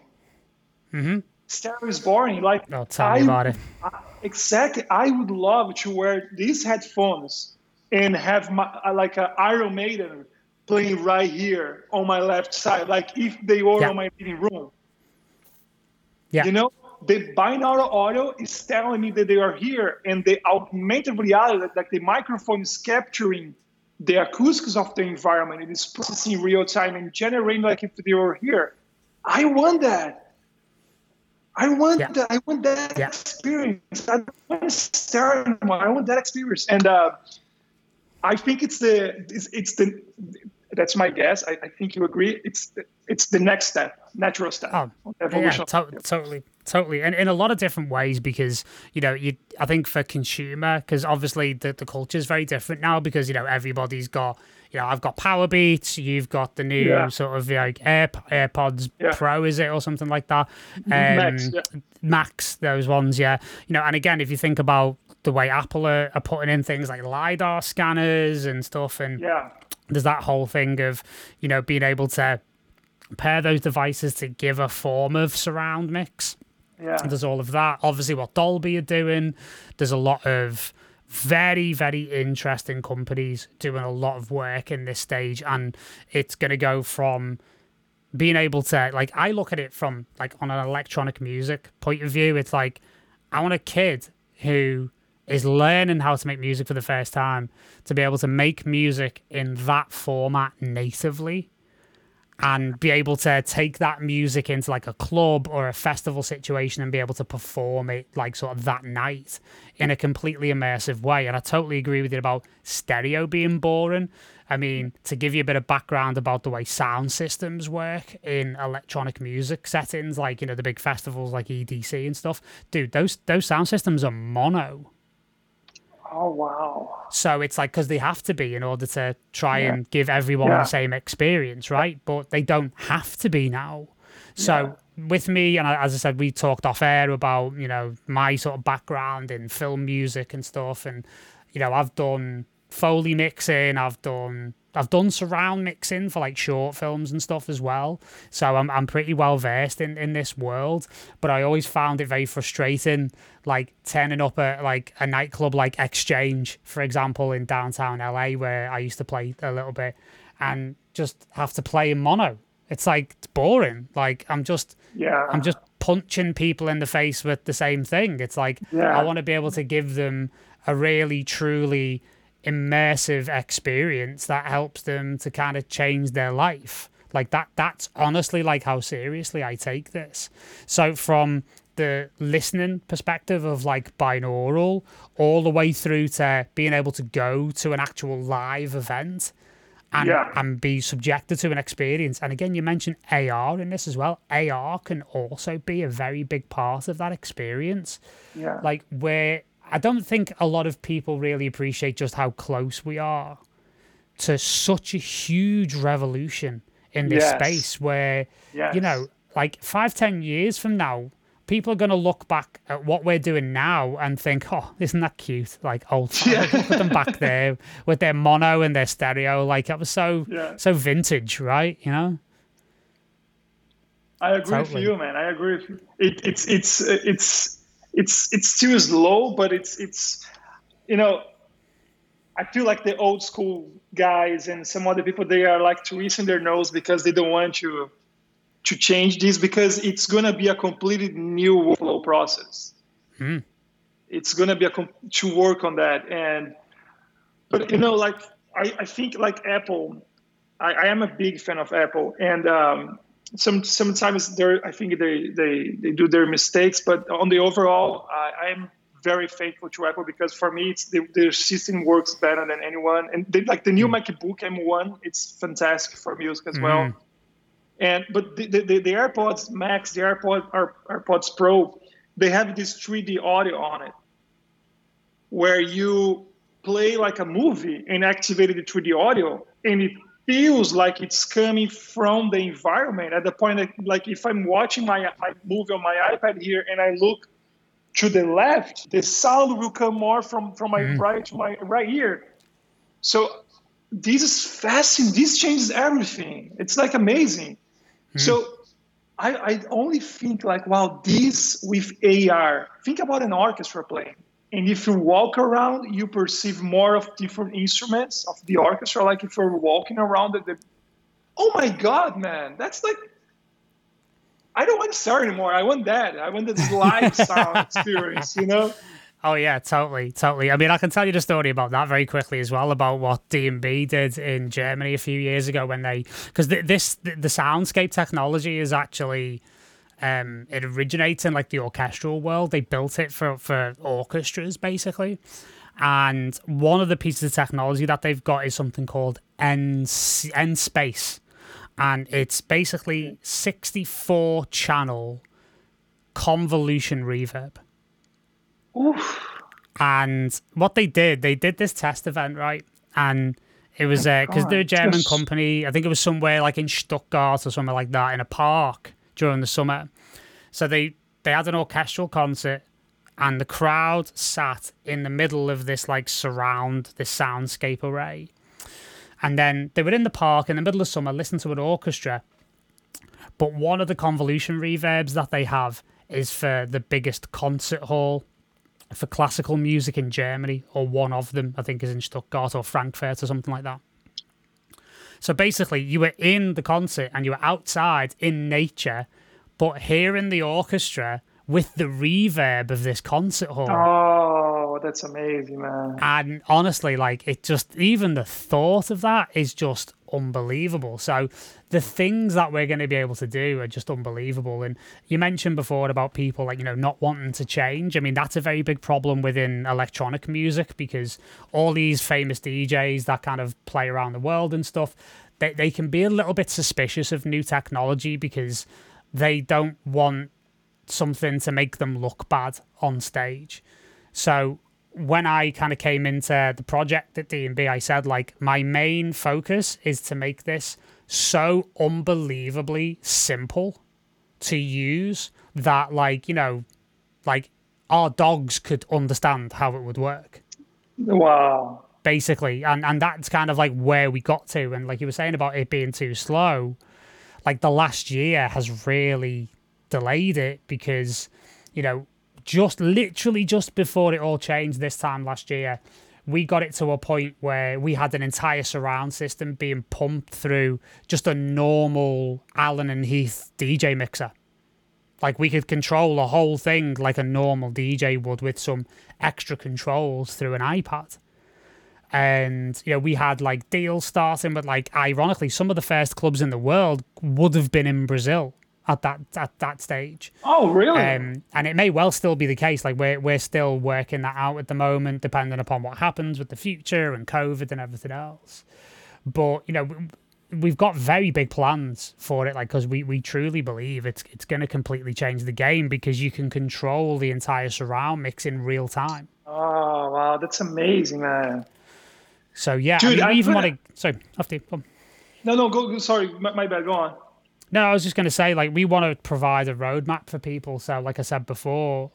Mm-hmm. Stereo is boring. Like oh, tell I, me about it. I, exactly. I would love to wear these headphones and have my like an Iron Maiden playing right here on my left side, like if they were yeah. on my living room. Yeah. You know, the binaural audio is telling me that they are here, and the augmented reality, like the microphone is capturing the acoustics of the environment, it is processing real time and generating like if they were here. I want that. I want yeah. that. I want that yeah. experience. I want to start. I want that experience, and uh, I think it's the it's, it's the that's my guess. I, I, think you agree. It's it's the next step, natural step. Oh. Yeah, to- totally, totally, and in a lot of different ways because you know you. I think for consumer, because obviously the the culture is very different now because you know everybody's got. You know, I've got Powerbeats. You've got the new yeah. sort of like Air AirPods yeah. Pro, is it or something like that? Um, Max, yeah. Max, those ones, yeah. You know, and again, if you think about the way Apple are, are putting in things like lidar scanners and stuff, and yeah there's that whole thing of you know being able to pair those devices to give a form of surround mix. Yeah. There's all of that. Obviously, what Dolby are doing. There's a lot of very, very interesting companies doing a lot of work in this stage, and it's going to go from being able to like I look at it from like on an electronic music point of view. It's like I want a kid who is learning how to make music for the first time to be able to make music in that format natively and be able to take that music into like a club or a festival situation and be able to perform it like sort of that night in a completely immersive way. And I totally agree with you about stereo being boring. I mean, to give you a bit of background about the way sound systems work in electronic music settings, like you know the big festivals like EDC and stuff, dude, those those sound systems are mono. Oh wow! So it's like because they have to be in order to try yeah. and give everyone yeah. the same experience, right? But they don't have to be now. So yeah. with me, and as I said, we talked off air about you know my sort of background in film music and stuff, and you know I've done foley mixing, I've done I've done surround mixing for like short films and stuff as well. So I'm I'm pretty well versed in, in this world. But I always found it very frustrating, like turning up at like a nightclub like Exchange, for example, in downtown LA where I used to play a little bit, and just have to play in mono. It's like it's boring. Like I'm just yeah I'm just punching people in the face with the same thing. It's like yeah. I want to be able to give them a really truly immersive experience that helps them to kind of change their life like that that's honestly like how seriously i take this so from the listening perspective of like binaural all the way through to being able to go to an actual live event and, yeah. and be subjected to an experience. And again, you mentioned AR in this as well. AR can also be a very big part of that experience. Yeah. Like where I don't think a lot of people really appreciate just how close we are to such a huge revolution in this yes. space where, yes. you know, like five, ten years from now, people are going to look back at what we're doing now and think, oh, isn't that cute? Like old, yeah. look at them back there with their mono and their stereo. Like that was so, yeah. so vintage, right? You know? I agree totally. with you, man. I agree with you. It, it's, it's, it's, it's it's still slow, but it's it's you know, I feel like the old school guys and some other people they are like twisting their nose because they don't want to to change this because it's gonna be a completely new workflow process. Hmm. It's gonna be a to work on that and but you know like I, I think like Apple I, I am a big fan of Apple and um, some sometimes they I think they, they they do their mistakes but on the overall I, I'm very faithful to Apple because for me, it's the, the system works better than anyone. And they, like the new mm. MacBook M1, it's fantastic for music as mm. well. And but the, the, the, AirPods Max, the AirPod AirPods Pro, they have this 3D audio on it, where you play like a movie and activate the 3D audio, and it feels like it's coming from the environment. At the point that, like if I'm watching my, my movie on my iPad here and I look to the left, the sound will come more from, from my mm. right to my right ear. So this is fascinating. This changes everything. It's like amazing. Mm. So I, I only think like, wow, this with AR, think about an orchestra playing. And if you walk around, you perceive more of different instruments of the orchestra. Like if you're walking around the, oh my God, man, that's like I don't want Star anymore. I want that. I want this live <laughs> sound experience, you know? Oh yeah, totally, totally. I mean, I can tell you the story about that very quickly as well about what D&B did in Germany a few years ago when they because this the, the soundscape technology is actually um it originates in like the orchestral world. They built it for for orchestras basically. And one of the pieces of technology that they've got is something called N N space, and it's basically 64 channel convolution reverb. Oof. And what they did, they did this test event, right? And it was because uh, they're a German company. I think it was somewhere like in Stuttgart or somewhere like that in a park during the summer. So they they had an orchestral concert, and the crowd sat in the middle of this like surround, this soundscape array, and then they were in the park in the middle of summer, listening to an orchestra. But one of the convolution reverbs that they have is for the biggest concert hall for classical music in Germany, or one of them, I think, is in Stuttgart or Frankfurt or something like that. So basically, you were in the concert and you were outside in nature, but hearing the orchestra with the reverb of this concert hall. Oh, that's amazing, man. And honestly, like it just even the thought of that is just unbelievable. So the things that we're going to be able to do are just unbelievable. And you mentioned before about people like, you know, not wanting to change. I mean, that's a very big problem within electronic music because all these famous DJs that kind of play around the world and stuff, they, they can be a little bit suspicious of new technology because they don't want something to make them look bad on stage. So when I kind of came into the project at D&B, I said like my main focus is to make this so unbelievably simple to use that like, you know, like our dogs could understand how it would work. Wow. Basically. And and that's kind of like where we got to. And like you were saying about it being too slow, like the last year has really delayed it because, you know, just literally just before it all changed this time last year, we got it to a point where we had an entire surround system being pumped through just a normal Allen and Heath DJ mixer. Like we could control the whole thing like a normal DJ would with some extra controls through an iPad. And you know, we had like deals starting, but like ironically, some of the first clubs in the world would have been in Brazil at that at that stage. Oh, really? Um, and it may well still be the case. Like we're we're still working that out at the moment, depending upon what happens with the future and COVID and everything else. But you know, we've got very big plans for it. Like because we we truly believe it's it's going to completely change the game because you can control the entire surround mix in real time. Oh wow, that's amazing, man. So yeah, Dude, I, mean, I even want to. Sorry, after you. No, no, go. Sorry, my, my bad. Go on. No, I was just going to say, like, we want to provide a roadmap for people. So, like I said before,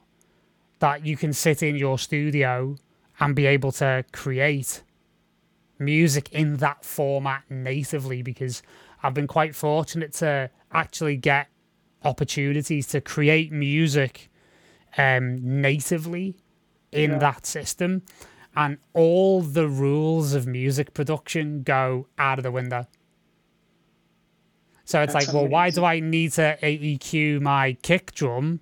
that you can sit in your studio and be able to create music in that format natively because I've been quite fortunate to actually get opportunities to create music um, natively in yeah. that system. and all the rules of music production go out of the window. So it's That's like, well, why do I need to EQ my kick drum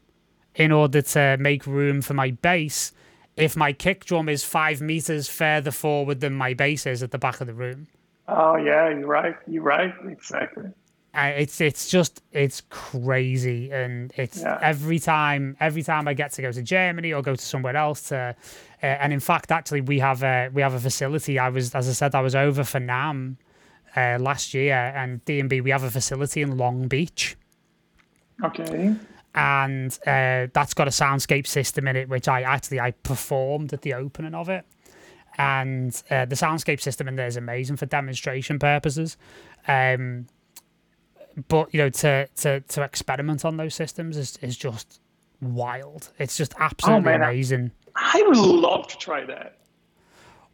in order to make room for my bass if my kick drum is five meters further forward than my bass is at the back of the room? Oh yeah, you're right. You're right. Exactly. Uh, it's it's just it's crazy and it's Yeah. every time every time I get to go to Germany or go to somewhere else to uh, and in fact actually we have a we have a facility I was as I said I was over for NAMM uh, last year and D&B we have a facility in Long Beach. Okay. and uh, that's got a soundscape system in it which I actually I performed at the opening of it. And uh, the soundscape system in there is amazing for demonstration purposes. Um, but you know to, to to experiment on those systems is, is just wild. It's just absolutely man, I- amazing. I would love to try that.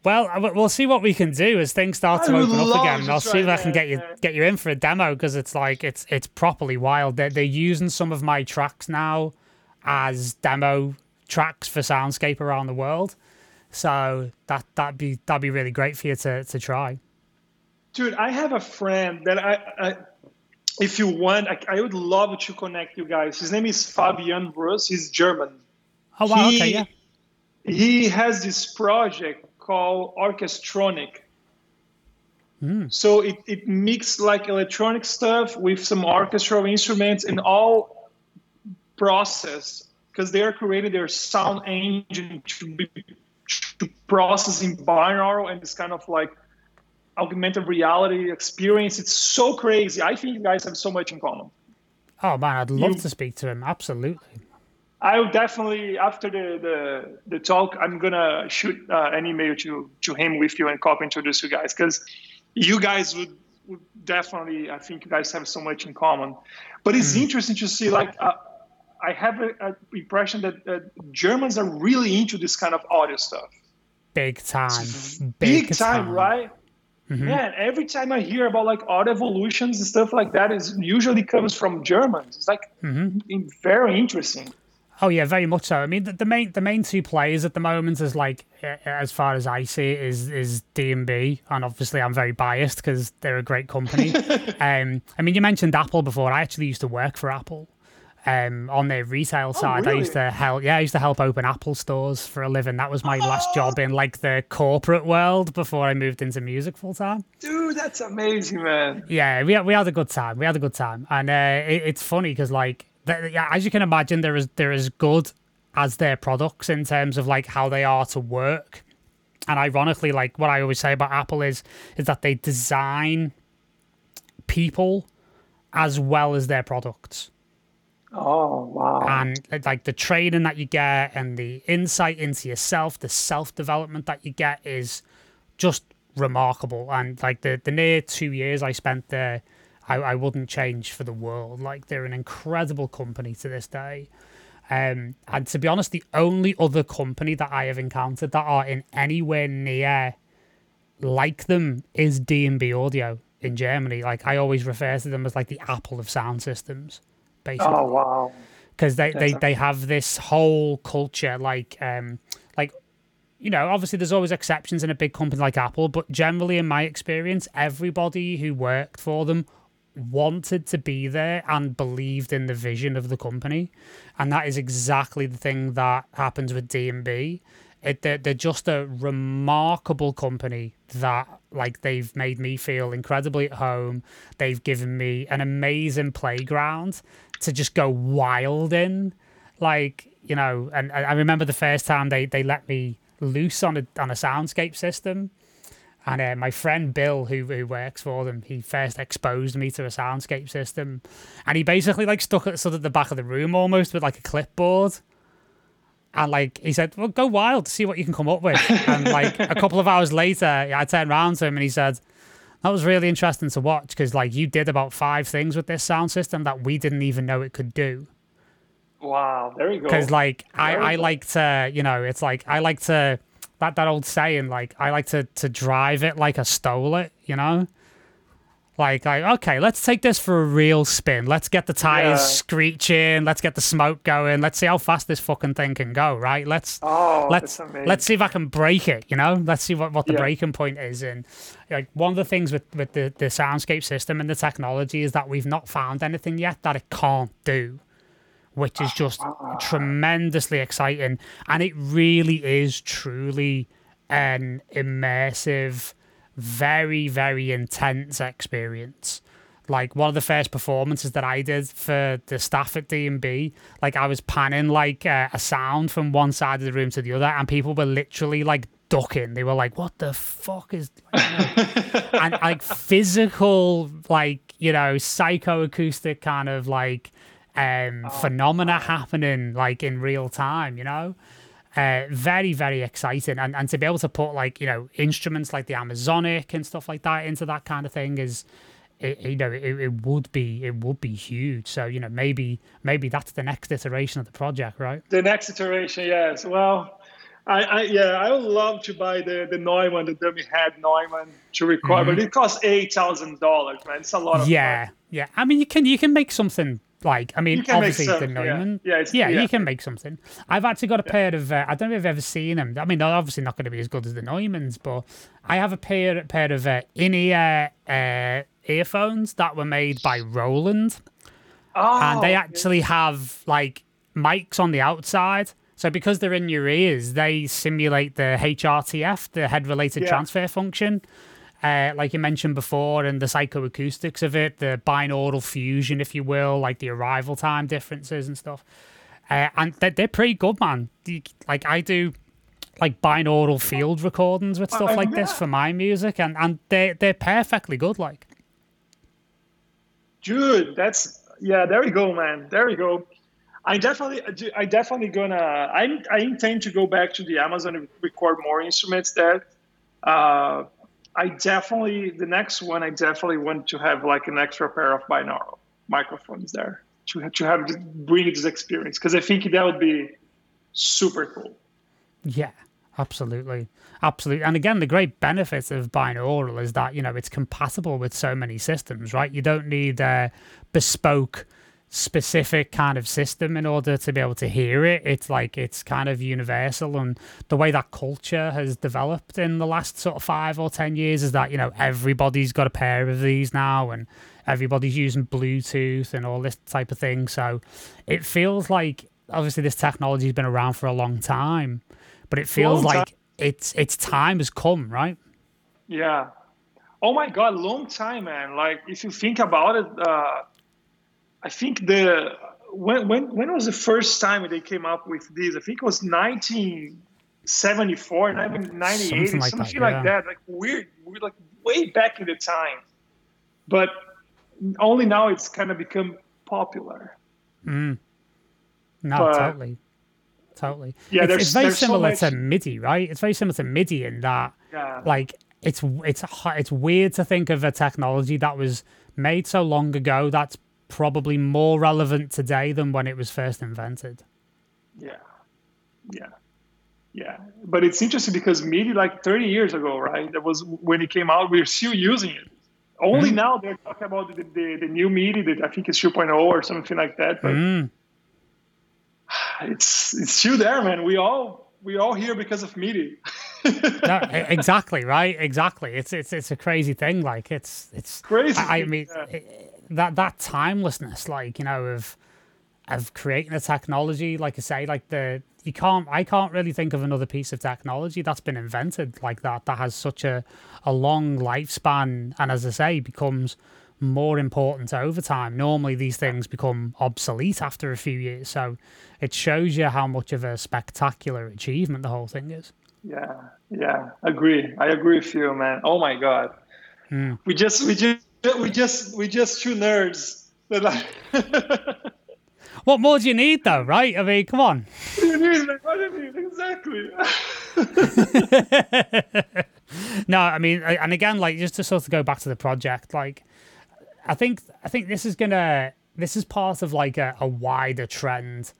Well, we'll see what we can do as things start to open up again. I'll see if I can get you get you in for a demo because it's like it's it's properly wild. They're they're using some of my tracks now as demo tracks for Soundscape around the world. So that that'd be that'd be really great for you to to try. Dude, I have a friend that I, I if you want, I, I would love to connect you guys. His name is Fabian Rus. He's German. Oh wow, He- okay, yeah. He has this project called Orchestronic. Hmm. So it, it mixed like electronic stuff with some orchestral instruments and all process because they are creating their sound engine to be to process in binaural and this kind of like augmented reality experience. It's so crazy. I think you guys have so much in common. Oh man, I'd love you- to speak to him. Absolutely. I will definitely after the, the the talk, I'm gonna shoot uh, an email to to him with you and copy introduce you guys because you guys would, would definitely. I think you guys have so much in common. But it's interesting to see like. Uh, I have an impression that uh, Germans are really into this kind of audio stuff. Big time. Big, time, right? Yeah, and every time I hear about like audio evolutions and stuff like that, is usually comes from Germans. It's like very interesting. Oh yeah, very much so. I mean, the, the main the main two players at the moment is like, as far as I see it, is is D and B, and obviously I'm very biased because they're a great company. <laughs> um, I mean, you mentioned Apple before. I actually used to work for Apple. Um, on their retail side, I used to help. Yeah, I used to help open Apple stores for a living. That was my last job in like the corporate world before I moved into music full time. Dude, that's amazing, man. Yeah, we we had a good time. We had a good time, and uh, it, it's funny because like as you can imagine, they're as they're as good as their products in terms of like how they are to work. And ironically, like what I always say about Apple is is that they design people as well as their products Oh wow. and like the training that you get and the insight into yourself the self-development that you get is just remarkable and like the the near two years i spent there i, I wouldn't change for the world. Like they're an incredible company to this day. Um, and to be honest the only other company that i have encountered that are in anywhere near like them is d&b audio in germany. Like i always refer to them as like the apple of sound systems basically. Oh wow. because they, they, they have this whole culture like um like you know obviously there's always exceptions in a big company like apple but generally in my experience everybody who worked for them wanted to be there and believed in the vision of the company. And that is exactly the thing that happens with d&b it, they're, they're just a remarkable company that like they've made me feel incredibly at home. They've given me an amazing playground to just go wild in. Like you know and i I remember the first time they they let me loose on a on a soundscape system and uh, my friend Bill, who who works for them, he first exposed me to a soundscape system, and he basically like stuck it sort of the back of the room almost with like a clipboard, and like he said, "Well, go wild, see what you can come up with." <laughs> and like a couple of hours later, I turned around to him and he said, "That was really interesting to watch because like you did about five things with this sound system that we didn't even know it could do." Wow. There you go. because like I, I cool. like to you know it's like I like to that that old saying like I like to to drive it like I stole it you know Like, like, okay, let's take this for a real spin. Let's get the tires Yeah. screeching. Let's get the smoke going. Let's see how fast this fucking thing can go. Right? Let's Oh, let's let's see if I can break it. You know, let's see what, what the Yeah. breaking point is. And like one of the things with with the the soundscape system and the technology is that we've not found anything yet that it can't do, which is just tremendously exciting. And it really is truly an immersive, very very intense experience like one of the first performances that I did for the staff at D&B, like I was panning like uh, a sound from one side of the room to the other and people were literally like ducking. They were like, what the fuck is... <laughs> and like physical, like, you know, psychoacoustic kind of like um, phenomena happening like in real time, you know? Uh, very, very exciting. And, and to be able to put like, you know, instruments like the Amazonic and stuff like that into that kind of thing is it, you know, it, it would be it would be huge. So you know, maybe maybe that's the next iteration of the project, right? The next iteration, yes. Well, I, I yeah, I would love to buy the the Neumann, the dummy head Neumann to record, but it costs eight thousand dollars, man. It's a lot of Mm-hmm. Yeah, money. yeah. I mean, you can you can make something like I mean, You can make obviously the something, yeah. Neumann. Yeah, it's- yeah, yeah. you can make something. I've actually got a pair of. Uh, I don't know if you've ever seen them. I mean, they're obviously not going to be as good as the Neumanns, but I have a pair pair of uh, in ear uh, earphones that were made by Roland. Oh, and they okay. actually have like mics on the outside. So because they're in your ears, they simulate the HRTF, the head-related Yeah. transfer function, uh, like you mentioned before, and the psychoacoustics of it, the binaural fusion, if you will, like the arrival time differences and stuff. Uh, and they're, they're pretty good, man. Like I do, like binaural field recordings with stuff like this for my music, and and they they're perfectly good. Like. Dude, that's yeah. There we go, man. There we go. I definitely, I definitely gonna. I I intend to go back to the Amazon and record more instruments there. Uh, I definitely the next one. I definitely want to have like an extra pair of binaural microphones there to to have to bring this experience because I think that would be super cool. Yeah, absolutely. Absolutely. And again, the great benefits of binaural is that, you know, it's compatible with so many systems, right? You don't need a bespoke, specific kind of system in order to be able to hear it. It's like it's kind of universal. And the way that culture has developed in the last sort of five or 10 years is that, you know, everybody's got a pair of these now and everybody's using Bluetooth and all this type of thing. So it feels like obviously this technology has been around for a long time but it feels Long time. like its its time has come, right? Yeah. Oh my God, long time, man. Like if you think about it, uh, I think the when when when was the first time they came up with this? I think it was 1974, 1998, Something like something, that, like yeah. that. Like weird, weird, like way back in the time. But only now it's kind of become popular. Mm. No, But- totally, totally. Yeah, it's, there's- it's very there's so similar much- to MIDI, right? It's very similar to MIDI in that, Yeah. like, it's it's it's weird to think of a technology that was made so long ago that's probably more relevant today than when it was first invented. Yeah, yeah, yeah. But it's interesting because MIDI, like 30 years ago, right? That was when it came out. We're still using it. Only Mm-hmm. now they're talking about the, the, the new MIDI that I think is 2.0 or something like that. But Mm. <sighs> it's it's still there, man. We all we all here because of MIDI. <laughs> E- exactly, right? Exactly. It's it's it's a crazy thing. Like it's it's Crazy I, I mean, yeah. That that timelessness, like you know, of of creating a technology, like I say, like the you can't I can't really think of another piece of technology that's been invented like that that has such a a long lifespan, and as I say, becomes more important over time. Normally, these things become obsolete after a few years, so it shows you how much of a spectacular achievement the whole thing is. Yeah, yeah, agree. I agree with you, man. Oh my god, Hmm. we just we just we just we just two nerds. <laughs> What more do you need, though, right? I mean, come on. What do you mean, man? What do you mean? Exactly. <laughs> No, I mean, and again, like just to sort of go back to the project, like I think I think this is gonna this is part of like a, a wider trend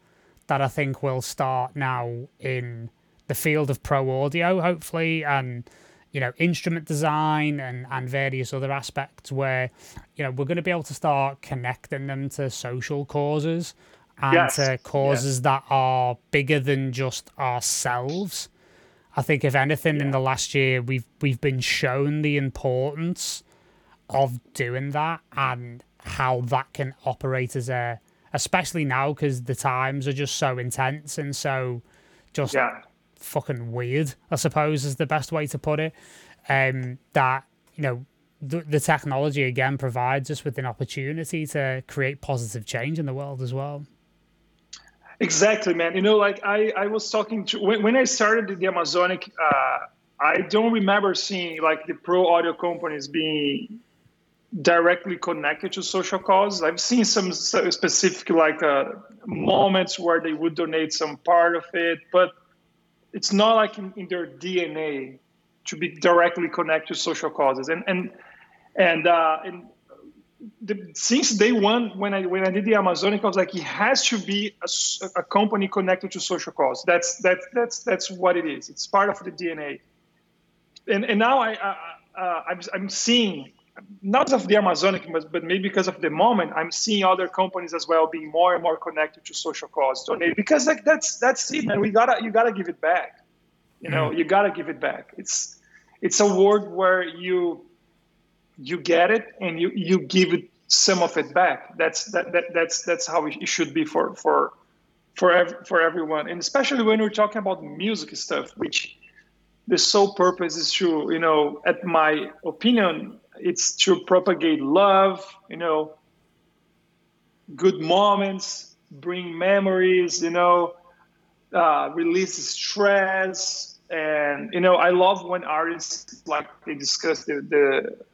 that I think will start now in the field of pro audio, hopefully, and you know, instrument design and, and various other aspects where, you know, we're going to be able to start connecting them to social causes and yes. to causes yes. that are bigger than just ourselves. I think if anything yeah. in the last year we've we've been shown the importance of doing that and how that can operate as a especially now because the times are just so intense and so just yeah. Fucking weird i suppose is the best way to put it. Um that you know the, the technology again provides us with an opportunity to create positive change in the world as well. Exactly man. You know like i i was talking to when, when i started the amazonic uh i don't remember seeing like the pro audio companies being directly connected to social causes. I've seen some specific like uh, moments where they would donate some part of it, but it's not like in, in their DNA to be directly connected to social causes. And and and uh, and the, since day one, when I when I did the Amazonic, I was like, it has to be a, a company connected to social cause. That's that's that's that's what it is. It's part of the DNA. And and now I, I uh, I'm I'm seeing not of the Amazonic, but, maybe because of the moment, I'm seeing other companies as well being more and more connected to social cause donate because like that's that's it, man. We gotta you gotta give it back. You know, mm. you gotta give it back. It's it's a world where you you get it and you you give it some of it back. That's that, that that's that's how it should be for for for ev- for everyone, and especially when we're talking about music stuff, which the sole purpose is to you know, at my opinion, it's to propagate love, you know, good moments, bring memories, you know, uh, release stress. And, you know, I love when artists like they discuss the, the,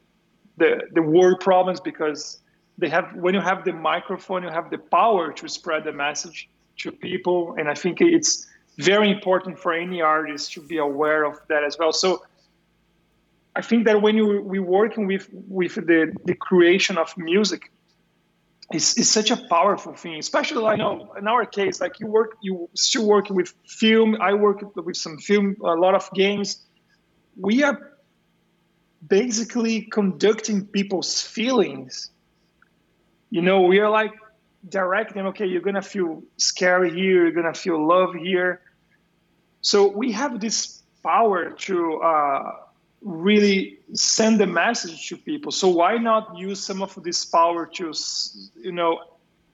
the, the world problems because they have, when you have the microphone, you have the power to spread the message to people. And I think it's very important for any artist to be aware of that as well. So, I think that when you we working with with the the creation of music, is is such a powerful thing. Especially like you know, in our case, like you work you still working with film. I work with some film, a lot of games. We are basically conducting people's feelings. You know, we are like directing. Okay, you're gonna feel scary here. You're gonna feel love here. So we have this power to. Uh, really send a message to people. So why not use some of this power to, you know,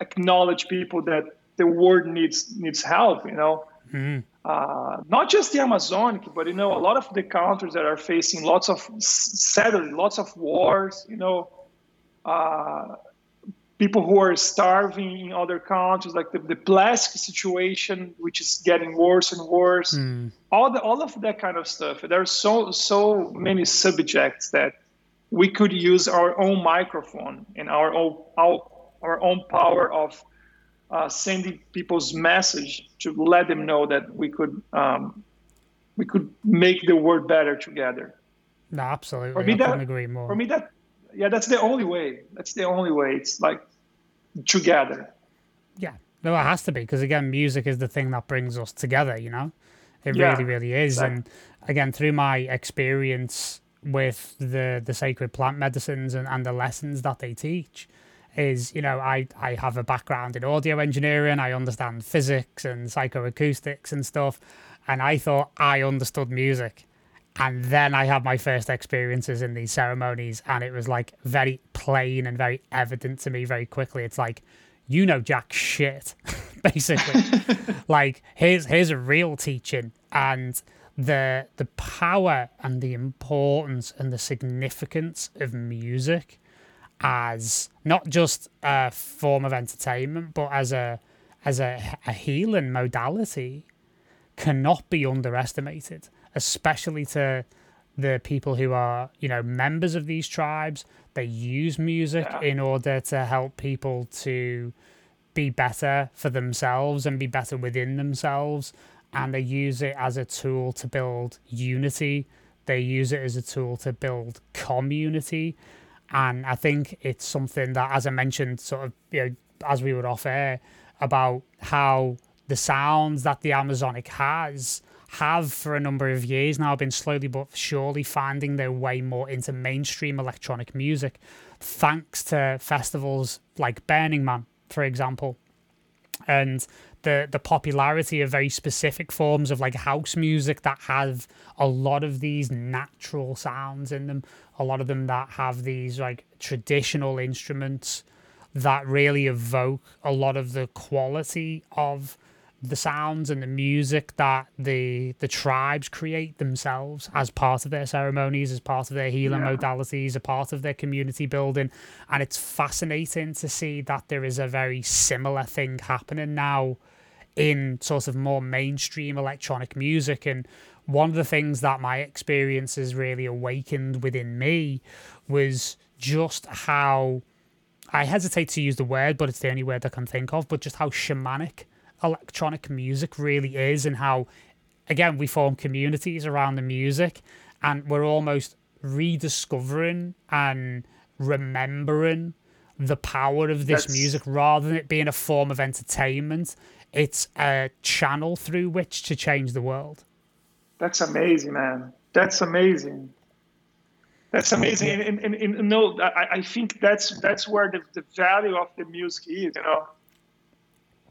acknowledge people that the world needs needs help. You know, mm-hmm. uh, not just the Amazonic, but you know, a lot of the countries that are facing lots of sadly, lots of wars. You know. Uh, people who are starving in other countries, like the, the plastic situation, which is getting worse and worse. Mm. All the all of that kind of stuff. There are so so many subjects that we could use our own microphone and our own our, our own power of uh, sending people's message to let them know that we could um, we could make the world better together. No, absolutely. For me, I that, agree more. For me, that yeah, that's the only way. That's the only way. It's like together. Yeah, no, it has to be because again, music is the thing that brings us together. You know, it yeah, really, really is. Exactly. And again, through my experience with the the sacred plant medicines and, and the lessons that they teach, is you know I I have a background in audio engineering. I understand physics and psychoacoustics and stuff, and I thought I understood music. And then I had my first experiences in these ceremonies, and it was like very plain and very evident to me very quickly. It's like, you know, jack shit, <laughs> basically. <laughs> like, here's here's a real teaching, and the the power and the importance and the significance of music as not just a form of entertainment, but as a as a, a healing modality cannot be underestimated especially to the people who are, you know, members of these tribes. They use music yeah. in order to help people to be better for themselves and be better within themselves. And they use it as a tool to build unity. They use it as a tool to build community. And I think it's something that, as I mentioned, sort of, you know, as we were off air, about how the sounds that the Amazonic has have for a number of years now been slowly but surely finding their way more into mainstream electronic music, thanks to festivals like Burning Man, for example. And the the popularity of very specific forms of like house music that have a lot of these natural sounds in them a lot of them that have these like traditional instruments that really evoke a lot of the quality of the sounds and the music that the the tribes create themselves as part of their ceremonies, as part of their healing yeah. modalities, a part of their community building. And it's fascinating to see that there is a very similar thing happening now in sort of more mainstream electronic music. And one of the things that my experiences really awakened within me was just how I hesitate to use the word, but it's the only word I can think of, but just how shamanic electronic music really is and how again we form communities around the music and we're almost rediscovering and remembering the power of this That's... music rather than it being a form of entertainment. It's a channel through which to change the world. That's amazing man. That's amazing. That's amazing. And, and, and, and, no I, I think that's that's where the, the value of the music is you know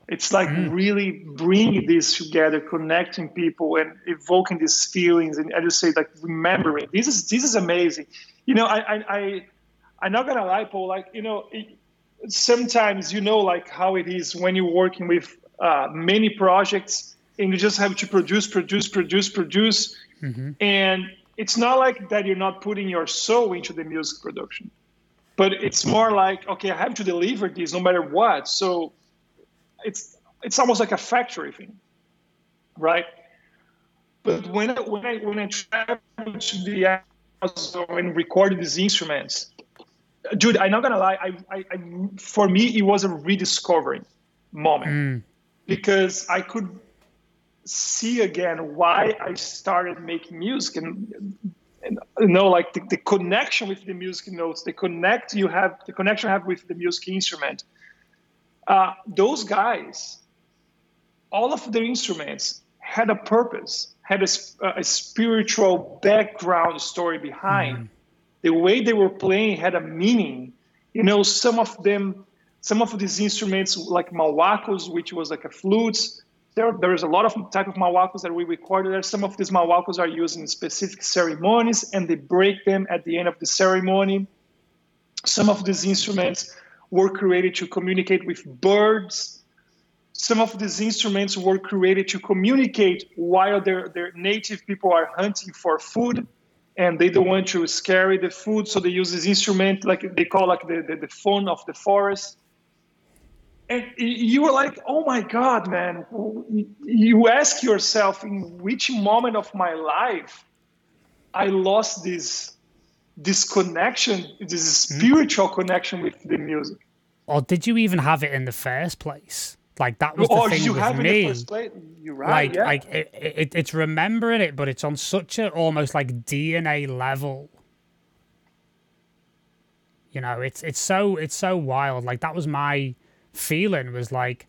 it's like mm. really bringing this together, connecting people and evoking these feelings. And I just say like remembering. This is this is amazing. You know, I I, I I'm not gonna lie, Paul. Like you know, it, sometimes you know like how it is when you're working with uh, many projects and you just have to produce, produce, produce, produce, mm-hmm. and it's not like that you're not putting your soul into the music production, but it's more like okay, I have to deliver this no matter what. So it's it's almost like a factory thing, right? But when I, when I when I traveled to the Amazon and recorded these instruments, dude, I'm not gonna lie. I, I, I for me it was a rediscovering moment mm. because I could see again why I started making music and, and you know like the, the connection with the music notes, the connect you have the connection I have with the music instrument uh, those guys, all of their instruments had a purpose, had a, a spiritual background story behind. Mm. The way they were playing had a meaning. You know, some of them, some of these instruments, like mawacos, which was like a flute, there, there is a lot of type of mawacos that we recorded there. Some of these mawacos are used in specific ceremonies, and they break them at the end of the ceremony. Some of these instruments were created to communicate with birds. Some of these instruments were created to communicate while their, their native people are hunting for food and they don't want to scare the food. So they use this instrument, like they call like the, the, the phone of the forest. And you were like, oh my God, man. You ask yourself, in which moment of my life I lost this this connection, this hmm. spiritual mm. connection with the music. Or did you even have it in the first place? Like that was the oh, thing you with have me. In the first place? You're right. Like, yeah. like it, it, it's remembering it, but it's on such a almost like DNA level. You know, it's it's so it's so wild. Like that was my feeling. Was like,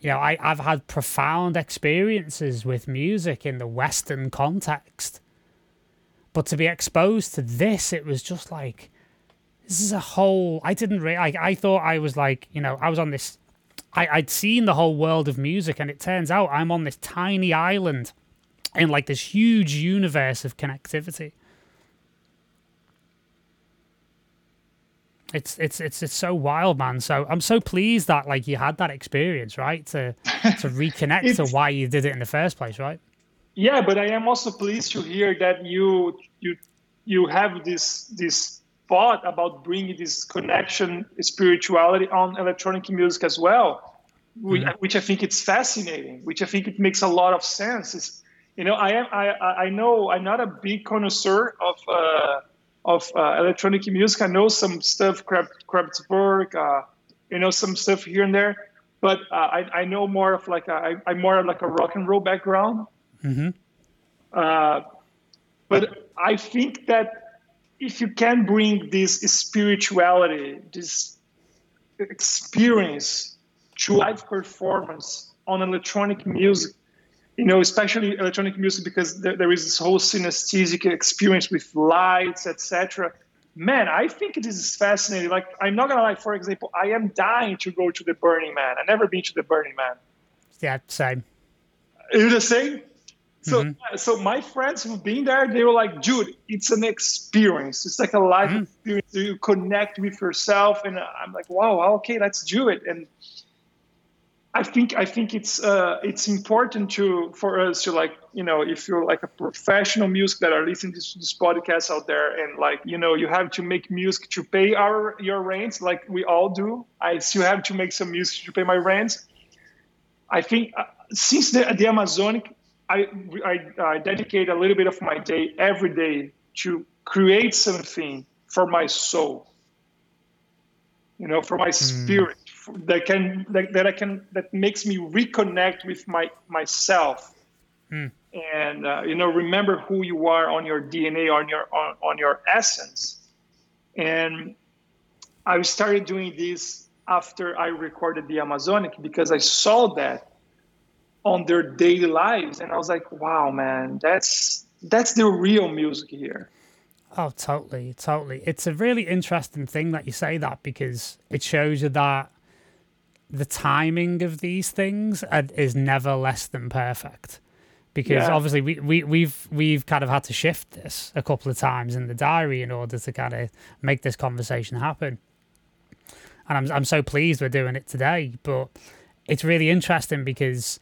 you know, I I've had profound experiences with music in the Western context but to be exposed to this, it was just like, this is a whole. I didn't really. I, I thought I was like, you know, I was on this. I, I'd seen the whole world of music, and it turns out I'm on this tiny island in like this huge universe of connectivity. It's it's it's it's so wild, man. So I'm so pleased that like you had that experience, right? To to reconnect <laughs> to why you did it in the first place, right? Yeah, but I am also pleased to hear that you you you have this this thought about bringing this connection spirituality on electronic music as well, which, mm-hmm. which I think it's fascinating. Which I think it makes a lot of sense. It's, you know, I am I I know I'm not a big connoisseur of uh, of uh, electronic music. I know some stuff, Kraftwerk, uh, you know, some stuff here and there, but uh, I I know more of like a, I, I'm more like a rock and roll background. Mm-hmm. Uh, but I think that if you can bring this spirituality, this experience to live performance on electronic music, you know, especially electronic music because there, there is this whole synesthetic experience with lights, etc. Man, I think it is fascinating. Like, I'm not gonna lie. For example, I am dying to go to the Burning Man. I've never been to the Burning Man. Yeah, same. You the same? So, mm-hmm. so my friends who've been there, they were like, "Dude, it's an experience. It's like a life mm-hmm. experience. You connect with yourself." And I'm like, "Wow, okay, let's do it." And I think I think it's uh, it's important to for us to like you know if you're like a professional music that are listening to this podcast out there and like you know you have to make music to pay our your rents like we all do. I still have to make some music to pay my rents. I think uh, since the the Amazonic, I, I I dedicate a little bit of my day every day to create something for my soul. You know, for my mm. spirit that can that, that I can that makes me reconnect with my myself hmm. and uh, you know remember who you are on your DNA on your on, on your essence and I started doing this after I recorded the Amazonic because I saw that on their daily lives and I was like wow man that's that's the real music here Oh, totally, totally. It's a really interesting thing that you say that because it shows you that the timing of these things is never less than perfect because yeah. obviously we, we we've we've kind of had to shift this a couple of times in the diary in order to kind of make this conversation happen and I'm I'm so pleased we're doing it today but it's really interesting because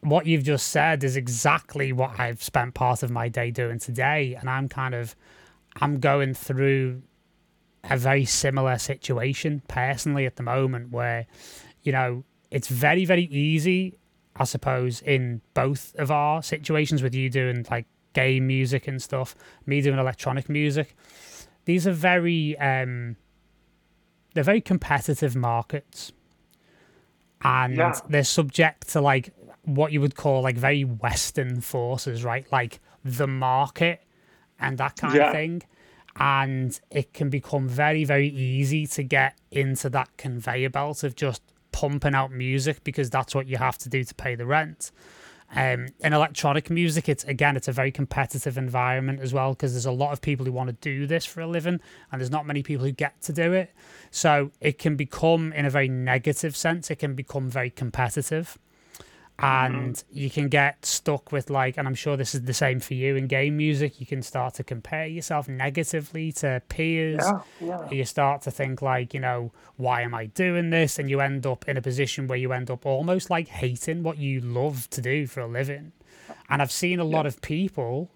what you've just said is exactly what I've spent part of my day doing today and I'm kind of I'm going through a very similar situation personally at the moment where you know, it's very, very easy, I suppose, in both of our situations with you doing like game music and stuff, me doing electronic music. These are very, um, they're very competitive markets. And yeah. they're subject to like what you would call like very Western forces, right? Like the market and that kind yeah. of thing and it can become very very easy to get into that conveyor belt of just pumping out music because that's what you have to do to pay the rent. Um, in electronic music, it's again, it's a very competitive environment as well because there's a lot of people who want to do this for a living, and there's not many people who get to do it. So it can become, in a very negative sense, it can become very competitive and mm. you can get stuck with like and i'm sure this is the same for you in game music you can start to compare yourself negatively to peers yeah, yeah. you start to think like you know why am i doing this and you end up in a position where you end up almost like hating what you love to do for a living and i've seen a lot of people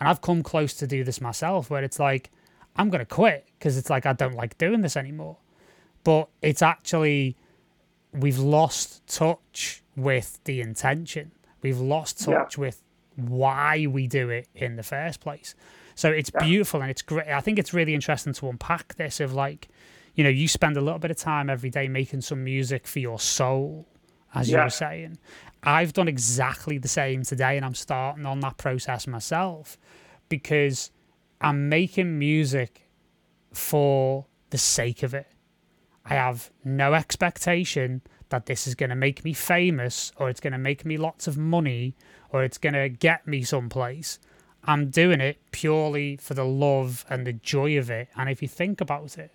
and i've come close to do this myself where it's like i'm going to quit because it's like i don't like doing this anymore but it's actually we've lost touch with the intention. We've lost touch yeah. with why we do it in the first place. So it's yeah. beautiful and it's great. I think it's really interesting to unpack this of like, you know, you spend a little bit of time every day making some music for your soul, as yeah. you were saying. I've done exactly the same today and I'm starting on that process myself because I'm making music for the sake of it. I have no expectation that this is going to make me famous or it's going to make me lots of money or it's going to get me someplace. I'm doing it purely for the love and the joy of it. And if you think about it,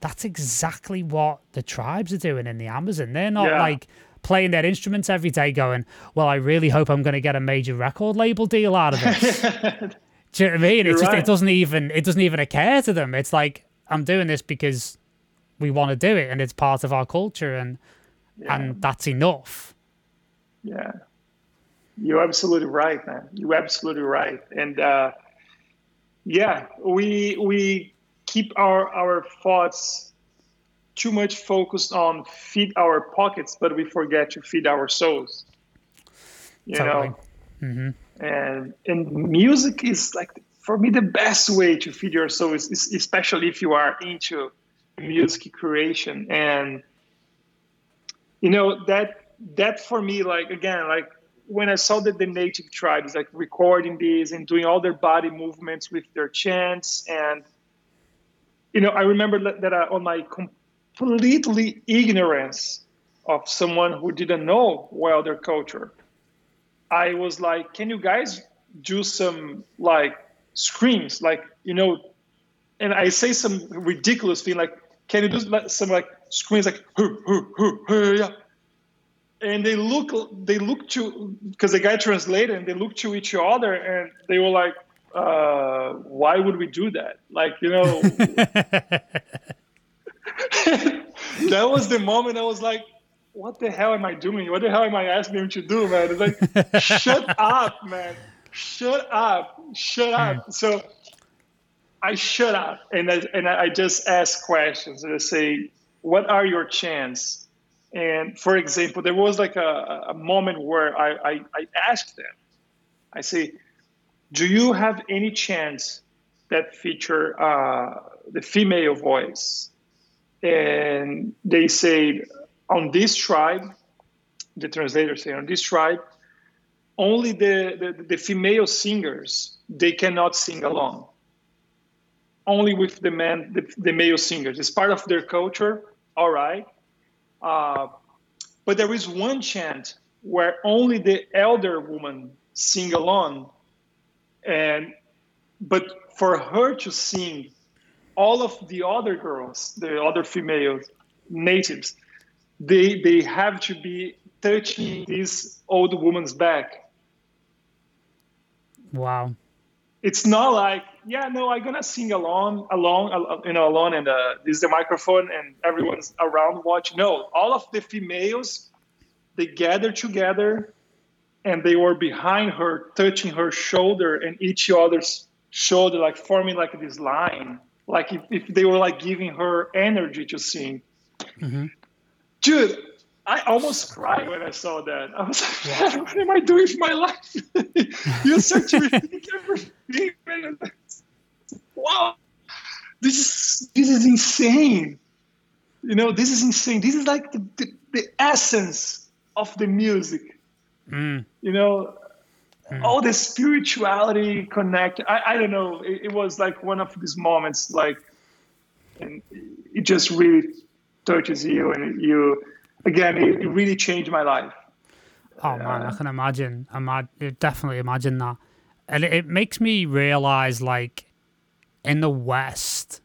that's exactly what the tribes are doing in the Amazon. They're not yeah. like playing their instruments every day going, well, I really hope I'm going to get a major record label deal out of this. <laughs> Do you know what I mean? It's just, right. it doesn't even, it doesn't even occur to them. It's like, I'm doing this because we want to do it and it's part of our culture and yeah. and that's enough yeah you're absolutely right man you're absolutely right and uh, yeah we we keep our our thoughts too much focused on feed our pockets but we forget to feed our souls you totally. know mm-hmm. and and music is like for me the best way to feed your soul is, is especially if you are into music creation and you know that that for me like again like when i saw that the native tribes like recording these and doing all their body movements with their chants and you know i remember that, I, on my completely ignorance of someone who didn't know well their culture I was like, can you guys do some like screams, like you know? And I say some ridiculous thing like, can you do some like screams like, hoo, hoo, hoo, hoo, yeah. And they look, they look to because the guy translated, and they look to each other, and they were like, uh, why would we do that? Like, you know, <laughs> that was the moment I was like, what the hell am I doing? What the hell am I asking him to do, man? It's like, shut up, man. Shut up. Shut up. Hmm. So I shut up and I, and I just ask questions and I say, what are your chants? And for example, there was like a, a moment where I, I, I asked them, I say, do you have any chants that feature uh, the female voice? And they said, on this tribe, the translator say, on this tribe, only the, the, the female singers, they cannot sing alone. Only with the men, the, the male singers. It's part of their culture, all right. Uh, but there is one chant where only the elder woman sing alone and but for her to sing all of the other girls the other female natives they they have to be touching this old woman's back wow it's not like yeah no i'm gonna sing alone alone you know alone and uh, this is the microphone and everyone's around watching no all of the females they gather together and they were behind her, touching her shoulder and each other's shoulder, like forming like this line, like if, if they were like giving her energy to sing. Mm-hmm. Dude, I almost cried when I saw that. I was like, yeah. <laughs> what am I doing with my life? you start to rethink everything. Wow, this is this is insane. You know, this is insane. This is like the, the, the essence of the music Mm. You know, mm. all the spirituality connect. I, I don't know. It, it, was like one of these moments, like, and it just really touches you, and you, again, it, it really changed my life. Oh man, I can imagine. I definitely imagine that, and it, it makes me realize, like, in the West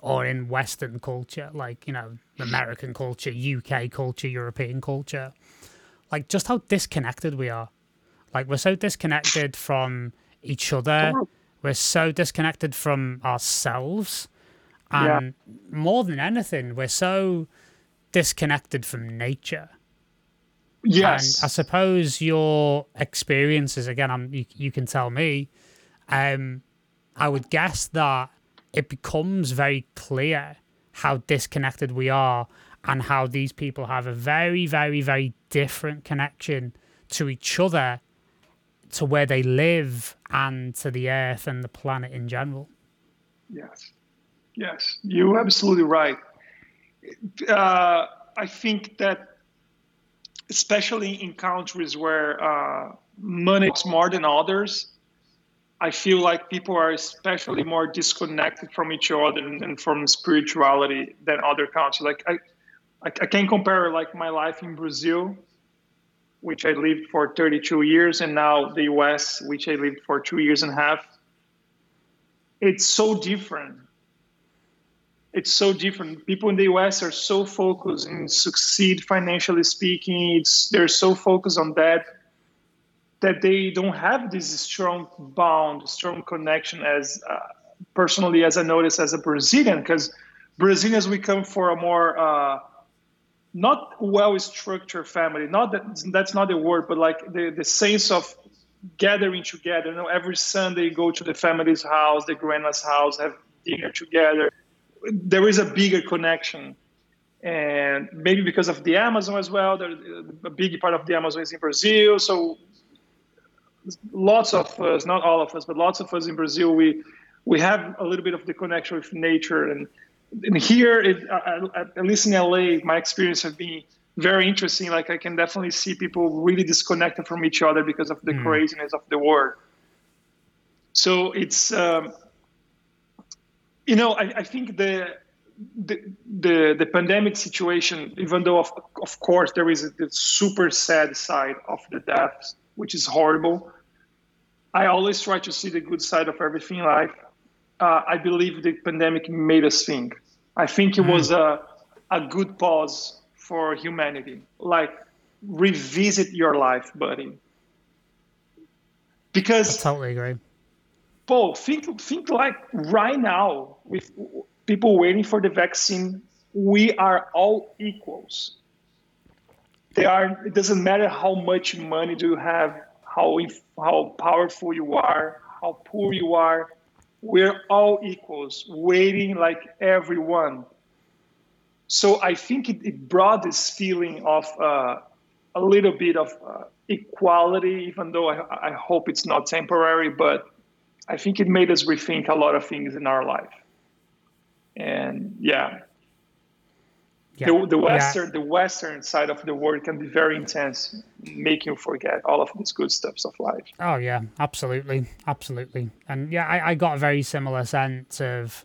or in Western culture, like you know, American culture, UK culture, European culture, like just how disconnected we are. Like we're so disconnected from each other. We're so disconnected from ourselves. And yeah. more than anything, we're so disconnected from nature. Yes. And I suppose your experiences, again, I'm, you, you can tell me, um, I would guess that it becomes very clear how disconnected we are and how these people have a very, very, very different connection to each other, to where they live, and to the earth and the planet in general. Yes, yes, you're absolutely right. Uh, I think that, especially in countries where uh, money is more than others, I feel like people are especially more disconnected from each other and from spirituality than other countries. Like I, I, I can compare like my life in Brazil, which I lived for 32 years, and now the US, which I lived for two years and a half. It's so different. It's so different. People in the US are so focused in succeed financially speaking. It's they're so focused on that that they don't have this strong bond, strong connection as uh, personally as I notice as a Brazilian, because Brazilians we come for a more uh, not well structured family not that that's not the word but like the, the sense of gathering together. You know every sunday go to the family's house the grandma's house have dinner together. There is a bigger connection. And maybe because of the amazon as well a big part of the amazon is in brazil. So lots of us not all of us but lots of us in brazil we we have a little bit of the connection with nature and and here, it, uh, at least in LA, my experience has been very interesting. Like I can definitely see people really disconnected from each other because of the mm. craziness of the world. So it's, um, you know, I, I think the, the, the the pandemic situation, even though of of course there is a, the super sad side of the deaths, which is horrible. I always try to see the good side of everything in life. Uh, I believe the pandemic made us think. I think it mm. was a, a good pause for humanity. Like, revisit your life, buddy. Because I totally agree. Paul, think think like right now with people waiting for the vaccine, we are all equals. They are. It doesn't matter how much money do you have, how how powerful you are, how poor you are. We're all equals, waiting like everyone. So I think it, it brought this feeling of uh, a little bit of uh, equality, even though I, I hope it's not temporary, but I think it made us rethink a lot of things in our life. And yeah, yeah. the, the western yeah. the western side of the world can be very intense, making you forget all of these good stuffs of life. Oh yeah, absolutely, absolutely, and yeah, I, I got a very similar sense of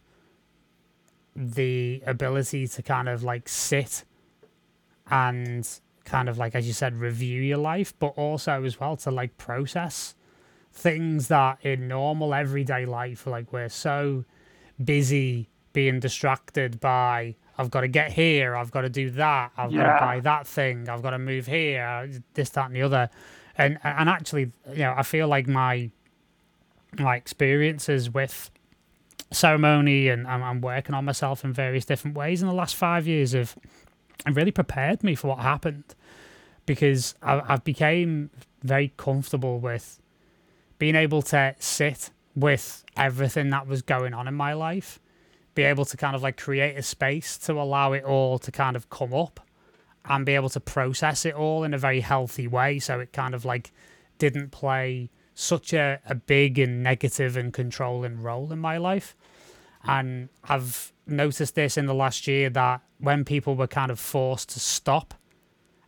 the ability to kind of like sit and kind of like as you said review your life but also as well to like process things that in normal everyday life, like we're so busy being distracted by I've got to get here, I've got to do that, I've yeah. got to buy that thing, I've got to move here, uh, this, that, and the other, and and actually, you know, I feel like my my experiences with ceremony and I'm, working on myself in various different ways in the last five years have really prepared me for what happened. Because I, I've became very comfortable with being able to sit with everything that was going on in my life, be able to kind of like create a space to allow it all to kind of come up and be able to process it all in a very healthy way. So it kind of like didn't play such a, a big and negative and controlling role in my life. And I've noticed this in the last year that when people were kind of forced to stop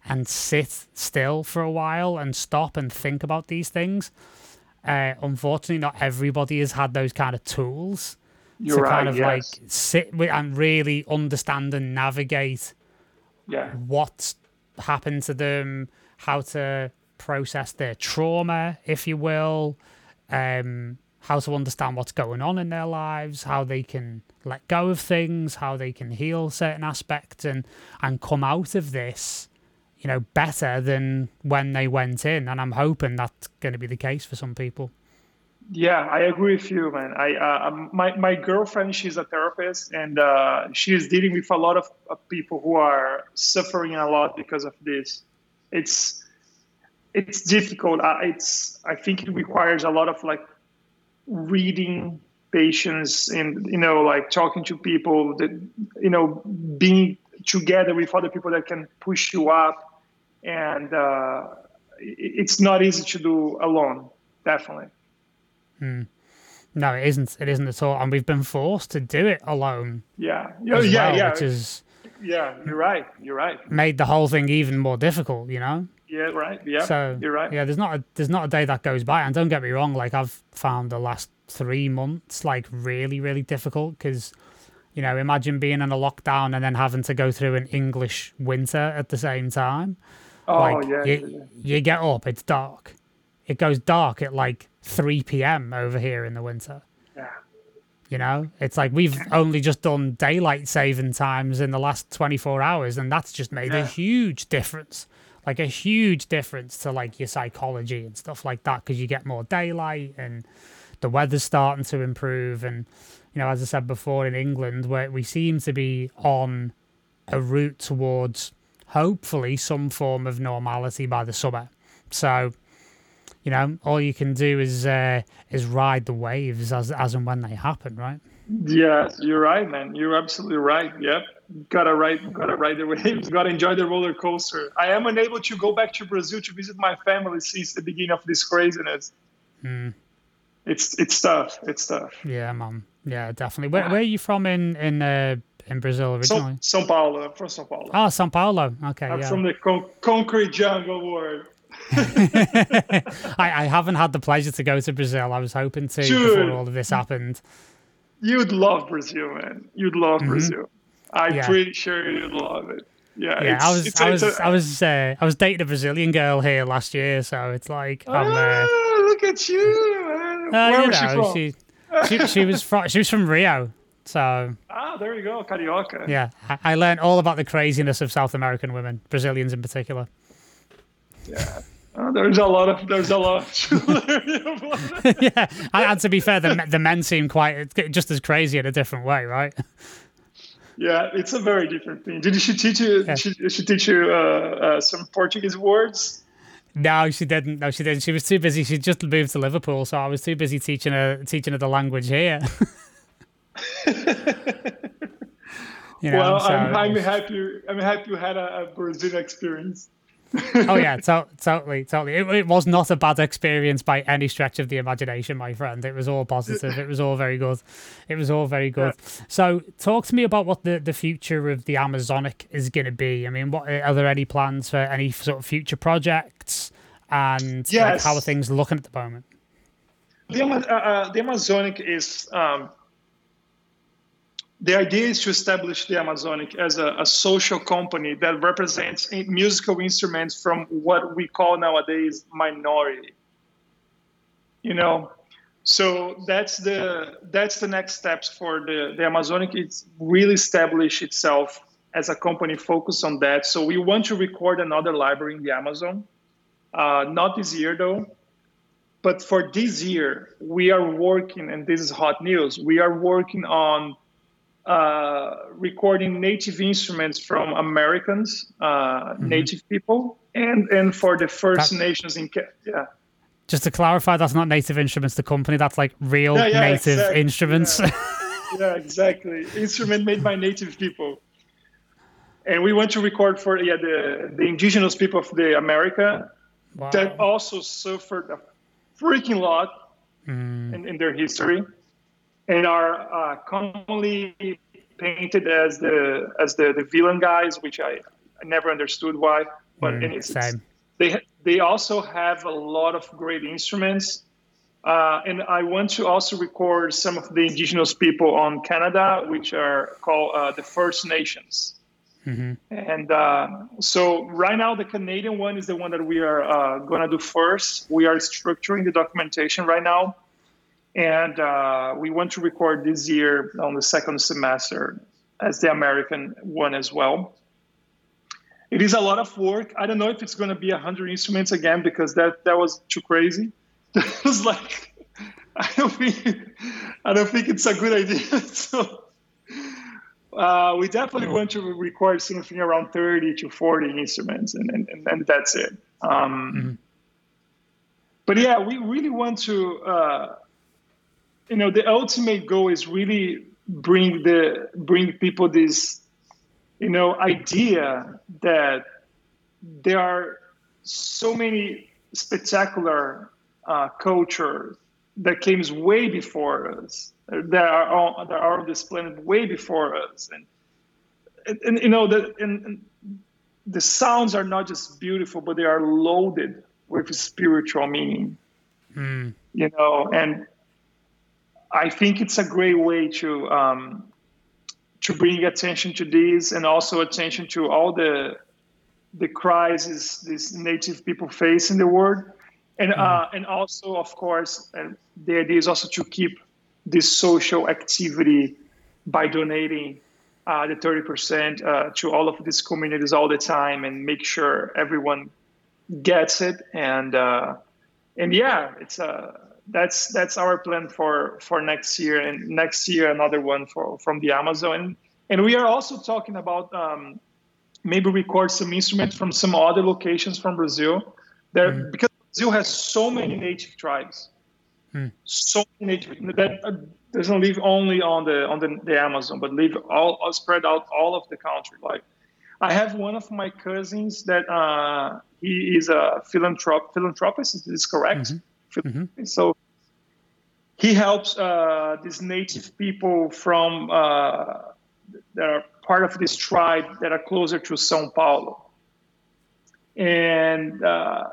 and sit still for a while and stop and think about these things, uh, unfortunately, not everybody has had those kind of tools You're to right, kind of yes. like sit with and really understand and navigate yeah. what's happened to them, how to process their trauma, if you will, um, how to understand what's going on in their lives, how they can let go of things, how they can heal certain aspects, and and come out of this you know, better than when they went in. And I'm hoping that's going to be the case for some people. Yeah, I agree with you, man. I uh, um, my my girlfriend, she's a therapist, and uh, is dealing with a lot of, people who are suffering a lot because of this. It's it's difficult. Uh, it's I think it requires a lot of like reading patience and you know like talking to people that you know being together with other people that can push you up and uh, it's not easy to do alone. Definitely. Hmm. No, it isn't. It isn't at all, and we've been forced to do it alone. Yeah, yeah, yeah, well, yeah. Which is yeah, you're right. You're right. Made the whole thing even more difficult. You know. Yeah, right. Yeah. So you're right. Yeah, there's not a there's not a day that goes by, and don't get me wrong. Like I've found the last three months like really really difficult because you know imagine being in a lockdown and then having to go through an English winter at the same time. Oh like, yeah, you, yeah. You get up, it's dark. It goes dark at like 3 p.m. over here in the winter. Yeah. You know, it's like we've only just done daylight saving times in the last 24 hours, and that's just made yeah. a huge difference. Like a huge difference to like your psychology and stuff like that because you get more daylight and the weather's starting to improve. And, you know, as I said before, in England, where we seem to be on a route towards hopefully some form of normality by the summer. So, you know, all you can do is uh, is ride the waves as as and when they happen, right? Yes, you're right, man. You're absolutely right. Yep. Gotta ride gotta ride the <laughs> waves, gotta enjoy the roller coaster. I am unable to go back to Brazil to visit my family since the beginning of this craziness. Mm. It's it's tough. It's tough. Yeah, mom. Yeah, definitely. Where, where are you from in in uh, in Brazil originally? São, São Paulo. I'm from São Paulo. Oh, São Paulo. Okay. I'm yeah. from the con- concrete jungle world. <laughs> I, I haven't had the pleasure to go to Brazil. I was hoping to Dude, before all of this happened. You'd love Brazil, man. You'd love mm-hmm. Brazil. I'm yeah. pretty sure you'd love it. yeah, yeah. I was, I was, a, I was, uh, I was dating a Brazilian girl here last year, so it's like, oh, uh, look at you. Man. Uh, Where was know, she from? She, <laughs> she, she was from, she was from Rio. So ah, there you go, carioca. Yeah, I, I learned all about the craziness of South American women, Brazilians in particular. Yeah. Uh, there's a lot of there's a lot. <laughs> <laughs> yeah, and to be fair, the the men seem quite just as crazy in a different way, right? Yeah, it's a very different thing. Did she teach you? Yeah. She, she teach you uh, uh, some Portuguese words? No, she didn't. No, she didn't. She was too busy. She just moved to Liverpool, so I was too busy teaching her teaching her the language here. <laughs> you know, well, so I'm, I'm happy. I'm happy you had a, a Brazilian experience oh yeah, to- totally, totally. It, it, was not a bad experience by any stretch of the imagination, my friend. It was all positive. It was all very good. It was all very good. Yeah. So, talk to me about what the, the future of the Amazonic is going to be. I mean, what are there any plans for any sort of future projects, and yes. like, how are things looking at the moment? The, uh, uh, the Amazonic is um, the idea is to establish the Amazonic as a, a, social company that represents musical instruments from what we call nowadays minority. You know, so that's the that's the next steps for the the Amazonic. It's really establish itself as a company focused on that. So we want to record another library in the Amazon. Uh, not this year though, but for this year we are working, and this is hot news. We are working on uh, recording native instruments from Americans, uh, mm-hmm. native people, and and for the First that, Nations in yeah. Just to clarify, that's not native instruments. The company that's like real yeah, yeah, native exactly, instruments. Yeah. yeah, exactly. Instrument made by native people. And we want to record for yeah the the indigenous people of the America wow. that also suffered a freaking lot mm. in, in their history and are uh, commonly painted as the as the, the villain guys, which I, I never understood why. But mm, it's, they they also have a lot of great instruments, uh, and I want to also record some of the indigenous people on Canada, which are called uh, the First Nations. Mm-hmm. And uh, so right now, the Canadian one is the one that we are uh, going to do first. We are structuring the documentation right now and uh, we want to record this year on the second semester as the American one as well. It is a lot of work. I don't know if it's going to be 100 instruments again because that, that was too crazy. <laughs> it was like, I don't think, I don't think it's a good idea. <laughs> so uh, we definitely want to record something around 30 to 40 instruments, and, and, and that's it. Um, mm-hmm. But yeah, we really want to. Uh, you know the ultimate goal is really bring the bring people this you know idea that there are so many spectacular uh, cultures that came way before us that are on, that are on this planet way before us and and, and you know the and, and the sounds are not just beautiful but they are loaded with spiritual meaning mm. you know and I think it's a great way to um, to bring attention to this and also attention to all the the crises these native people face in the world, and mm-hmm. uh, and also of course uh, the idea is also to keep this social activity by donating uh, the 30% uh, to all of these communities all the time and make sure everyone gets it and uh, and yeah it's a that's that's our plan for for next year and next year another one for from the amazon and we are also talking about um, maybe record some instruments from some other locations from brazil there mm. because brazil has so many native tribes mm. so many native that uh, doesn't live only on the on the, the amazon but live all, all spread out all of the country like i have one of my cousins that uh, he is a philanthrop- philanthropist is this correct mm-hmm Mm-hmm. So he helps uh, these native people from uh, that are part of this tribe that are closer to São Paulo, and uh,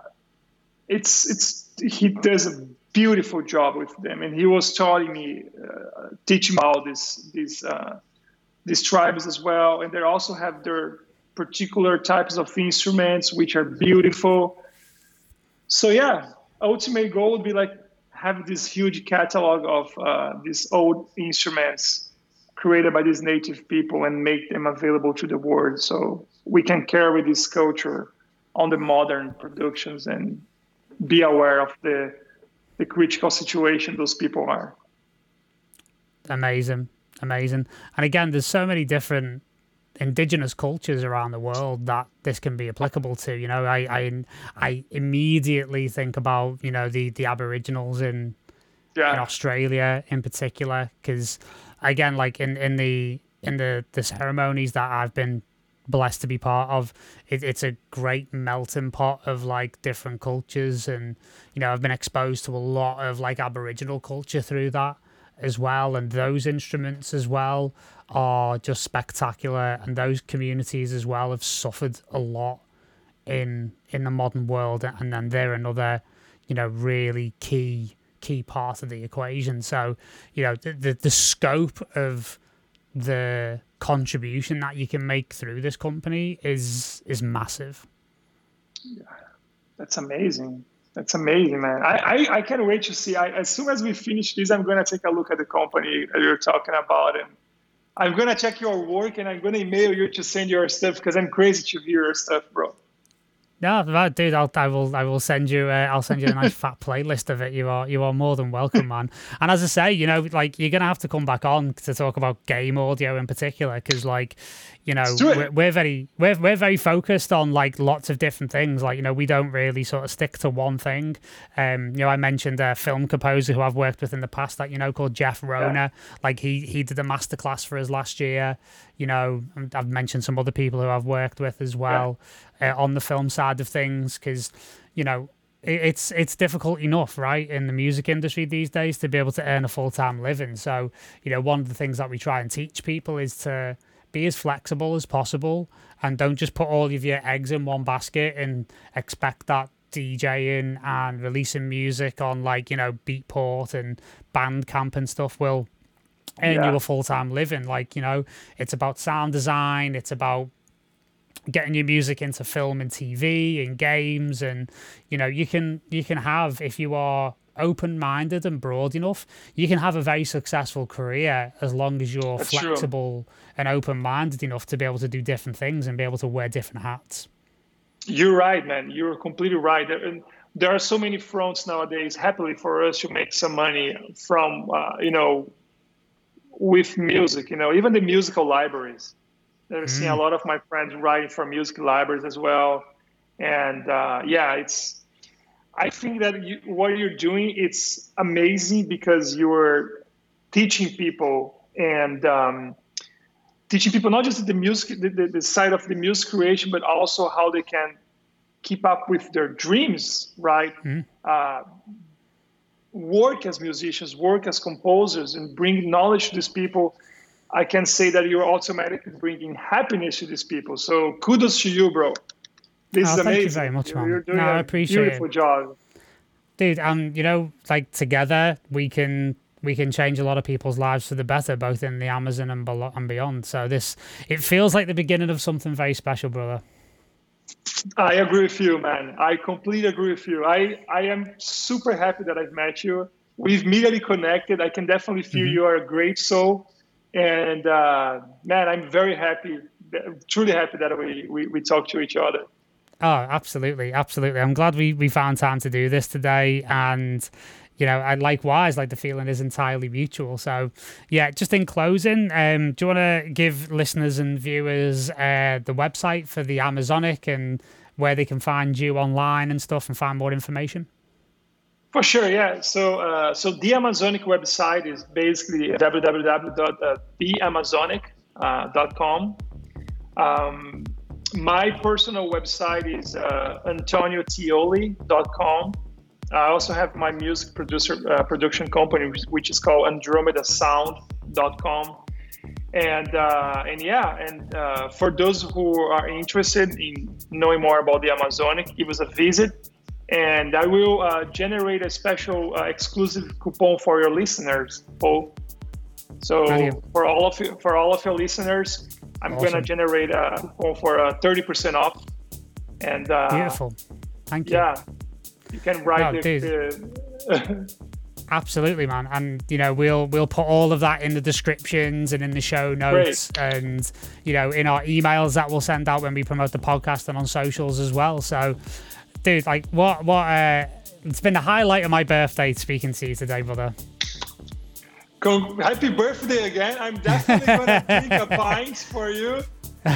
it's it's he does a beautiful job with them, and he was telling me, uh, teaching about this these uh, these tribes as well, and they also have their particular types of instruments which are beautiful. So yeah, ultimate goal would be like have this huge catalog of uh, these old instruments created by these native people and make them available to the world. So we can carry this culture on the modern productions and be aware of the the critical situation those people are. Amazing. Amazing. And again there's so many different indigenous cultures around the world that this can be applicable to. You know, I I, I immediately think about you know the the Aboriginals in yeah. in Australia in particular because again, like in in the in the the ceremonies that I've been blessed to be part of it, it's a great melting pot of like different cultures and you know i've been exposed to a lot of like aboriginal culture through that as well and those instruments as well are just spectacular, and those communities as well have suffered a lot in in the modern world, and then they're another, you know, really key key part of the equation. So, you know, the the, the scope of the contribution that you can make through this company is is massive. Yeah, that's amazing. That's amazing, man. I, I, I can't wait to see. I, as soon as we finish this, I'm going to take a look at the company that you're talking about and I'm gonna check your work and I'm gonna email you to send your stuff because I'm crazy to hear your stuff, bro. No, dude, I'll, I will, I will send you, uh, I'll send you a nice <laughs> fat playlist of it. You are, you are more than welcome, man. And as I say, you know, like you're gonna have to come back on to talk about game audio in particular, because like, you know, we're, we're, very, we're, we're very focused on like lots of different things. Like, you know, we don't really sort of stick to one thing. Um, you know, I mentioned a film composer who I've worked with in the past, that you know, called Jeff Rona. Yeah. Like he, he did a masterclass for us last year. You know, I've mentioned some other people who I've worked with as well. Uh, on the film side of things because, you know, it's it's difficult enough, right, in the music industry these days to be able to earn a full time living. So, you know, one of the things that we try and teach people is to be as flexible as possible and don't just put all of your eggs in one basket and expect that DJing and releasing music on like, you know, Beatport and Bandcamp and stuff will earn yeah. you a full time living. Like, you know, it's about sound design, it's about getting your music into film and TV and games and you know, you can you can have if you are open minded and broad enough, you can have a very successful career as long as you're That's flexible true. and open minded enough to be able to do different things and be able to wear different hats. You're right, man. You're completely right. And there are so many fronts nowadays, happily for us to make some money from, uh, you know, with music, you know, even the musical libraries. I've mm. seen a lot of my friends writing for music libraries as well. And uh, yeah, it's, I think that you, what you're doing, it's amazing because you're teaching people and um, teaching people not just the music, the, the, the side of the music creation, but also how they can keep up with their dreams, right? Mm. Uh, work as musicians, work as composers, and bring knowledge to these people, I can say that you're automatically bringing happiness to these people. So kudos to you, bro. This oh, is amazing. Thank you very much, man. You're doing no, I appreciate beautiful it. job. Dude, um, you know, like together we can we can change a lot of people's lives for the better, both in the Amazon and below, and beyond. So this it feels like the beginning of something very special, brother. I agree with you, man. I completely agree with you. I, I am super happy that I've met you. We've immediately connected. I can definitely feel mm-hmm. you are a great soul. And uh, man, I'm very happy, truly happy that we, we, we talk to each other. Oh, absolutely, absolutely. I'm glad we, we found time to do this today. And you know, and likewise, like the feeling is entirely mutual. So, yeah, just in closing, um, do you want to give listeners and viewers uh, the website for the Amazonic and where they can find you online and stuff and find more information? For sure, yeah. So, uh, so the Amazonic website is basically www.theamazonic.com. Um, my personal website is uh, antonioteoli.com I also have my music producer uh, production company, which is called AndromedaSound.com. And uh, and yeah, and uh, for those who are interested in knowing more about the Amazonic, give us a visit, and I will uh, generate a special uh, exclusive coupon for your listeners, Paul. So for all of you, for all of your listeners, I'm awesome. gonna generate a coupon for a 30% off. And uh, beautiful. Thank you. Yeah, you can write no, the, <laughs> Absolutely, man. And you know, we'll we'll put all of that in the descriptions and in the show notes Great. and you know, in our emails that we'll send out when we promote the podcast and on socials as well. So dude, like what what uh it's been the highlight of my birthday speaking to you today, brother. Happy birthday again. I'm definitely gonna <laughs> drink a pint for you.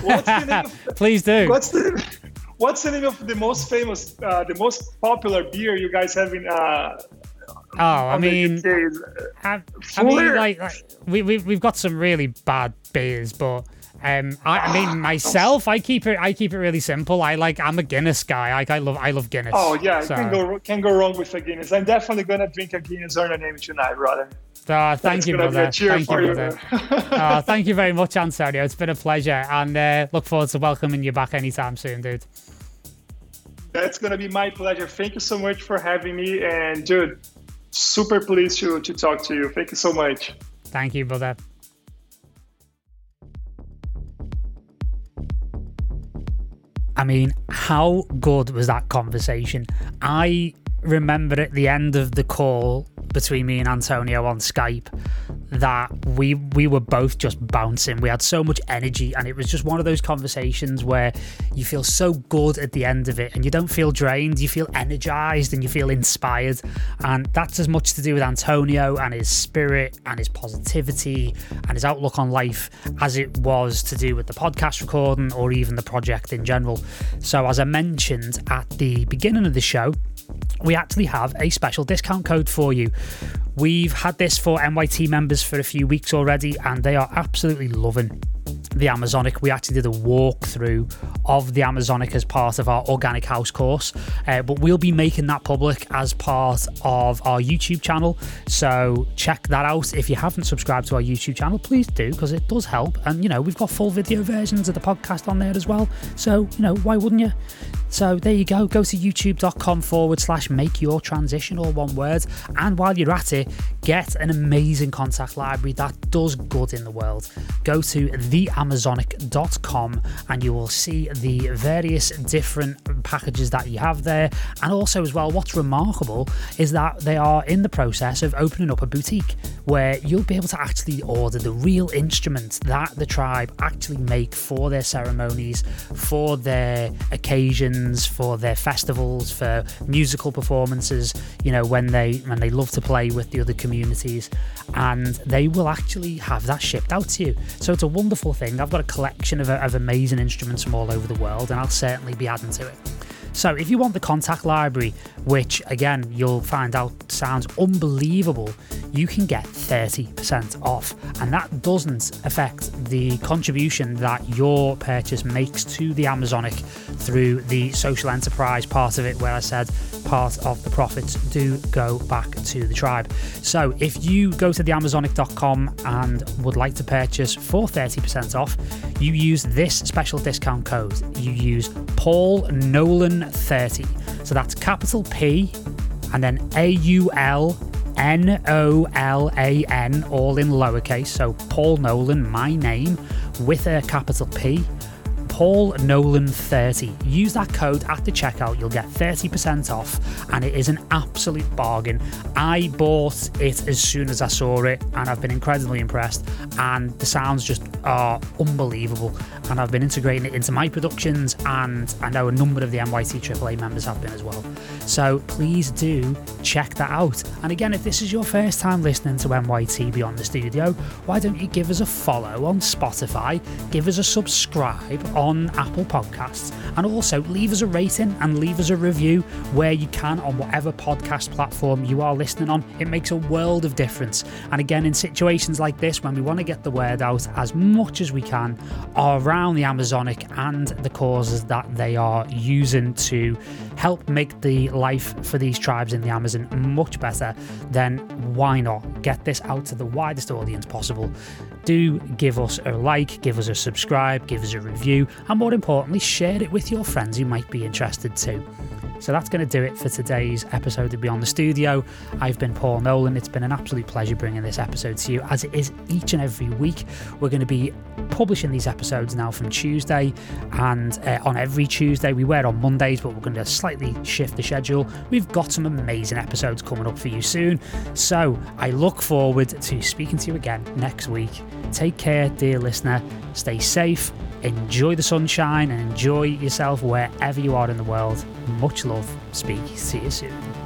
What's the name of, <laughs> Please do. What's the What's the name of the most famous, uh, the most popular beer you guys have in uh, Oh, I mean, I, I, mean, like, like we we we've got some really bad beers, but um, I, I, mean, <gasps> myself, I keep it. I keep it really simple. I like. I'm a Guinness guy. Like, I love. I love Guinness. Oh yeah, so. can go can go wrong with a Guinness. I'm definitely gonna drink a Guinness or a name tonight, brother. Uh, thank you, brother. Thank you, brother. uh, <laughs> thank you very much, Antonio. It's been a pleasure, and uh, look forward to welcoming you back anytime soon, dude. That's gonna be my pleasure. Thank you so much for having me, and dude, super pleased to, to talk to you. Thank you so much. Thank you, brother. I mean, how good was that conversation? I remember at the end of the call between me and Antonio on Skype that we we were both just bouncing. We had so much energy, and it was just one of those conversations where you feel so good at the end of it, and you don't feel drained. You feel energized and you feel inspired, and that's as much to do with Antonio and his spirit and his positivity and his outlook on life as it was to do with the podcast recording or even the project in general. So, as I mentioned at the beginning of the show, we actually have a special discount code for you. We've had this for MYT members for a few weeks already, and they are absolutely loving the Amazonic. We actually did a walkthrough of the Amazonic as part of our Organic House course, uh, but we'll be making that public as part of our YouTube channel. So check that out. If you haven't subscribed to our YouTube channel, please do because it does help. And you know, we've got full video versions of the podcast on there as well. So, you know, why wouldn't you? So there you go. Go to youtube.com forward slash make your transition, all one word. And while you're at it, get an amazing Kontakt library that does good in the world. Go to theamazonic.com and you will see the various different packages that you have there. And also, as well, what's remarkable is that they are in the process of opening up a boutique where you'll be able to actually order the real instruments that the tribe actually make for their ceremonies, for their occasions for their festivals, for musical performances. You know when they when they love to play with the other communities, and they will actually have that shipped out to you. So it's a wonderful thing. I've got a collection of, of amazing instruments from all over the world, and I'll certainly be adding to it. So if you want the Kontakt library, which again you'll find out sounds unbelievable, you can get 30% off. And that doesn't affect the contribution that your purchase makes to the Amazonic through the social enterprise part of it, where I said part of the profits do go back to the tribe. So if you go to theamazonic.com and would like to purchase for 30% off, you use this special discount code. You use Paul Nolan 30. So that's capital P and then A U L N O L A N, all in lowercase. So Paul Nolan, my name, with a capital P Paul Nolan 30. Use that code at the checkout, you'll get 30% off, and it is an absolute bargain. I bought it as soon as I saw it, and I've been incredibly impressed. And the sounds just are unbelievable. And I've been integrating it into my productions, and I know a number of the MYT AAA members have been as well. So please do check that out. And again, if this is your first time listening to MYT Beyond the Studio, why don't you give us a follow on Spotify, give us a subscribe on on Apple Podcasts. And also leave us a rating and leave us a review where you can on whatever podcast platform you are listening on. It makes a world of difference. And again, in situations like this, when we want to get the word out as much as we can around the Amazonic and the causes that they are using to help make the life for these tribes in the Amazon much better, then why not get this out to the widest audience possible? Do give us a like, give us a subscribe, give us a review, and more importantly, share it with your friends who might be interested too. So that's going to do it for today's episode of Beyond the Studio. I've been Paul Nolan. It's been an absolute pleasure bringing this episode to you, as it is each and every week. We're going to be publishing these episodes now from Tuesday, and uh, on every Tuesday we were on Mondays, but we're going to slightly shift the schedule. We've got some amazing episodes coming up for you soon, so I look forward to speaking to you again next week. Take care, dear listener. Stay safe enjoy the sunshine and enjoy yourself wherever you are in the world. Much love. Speak See you soon.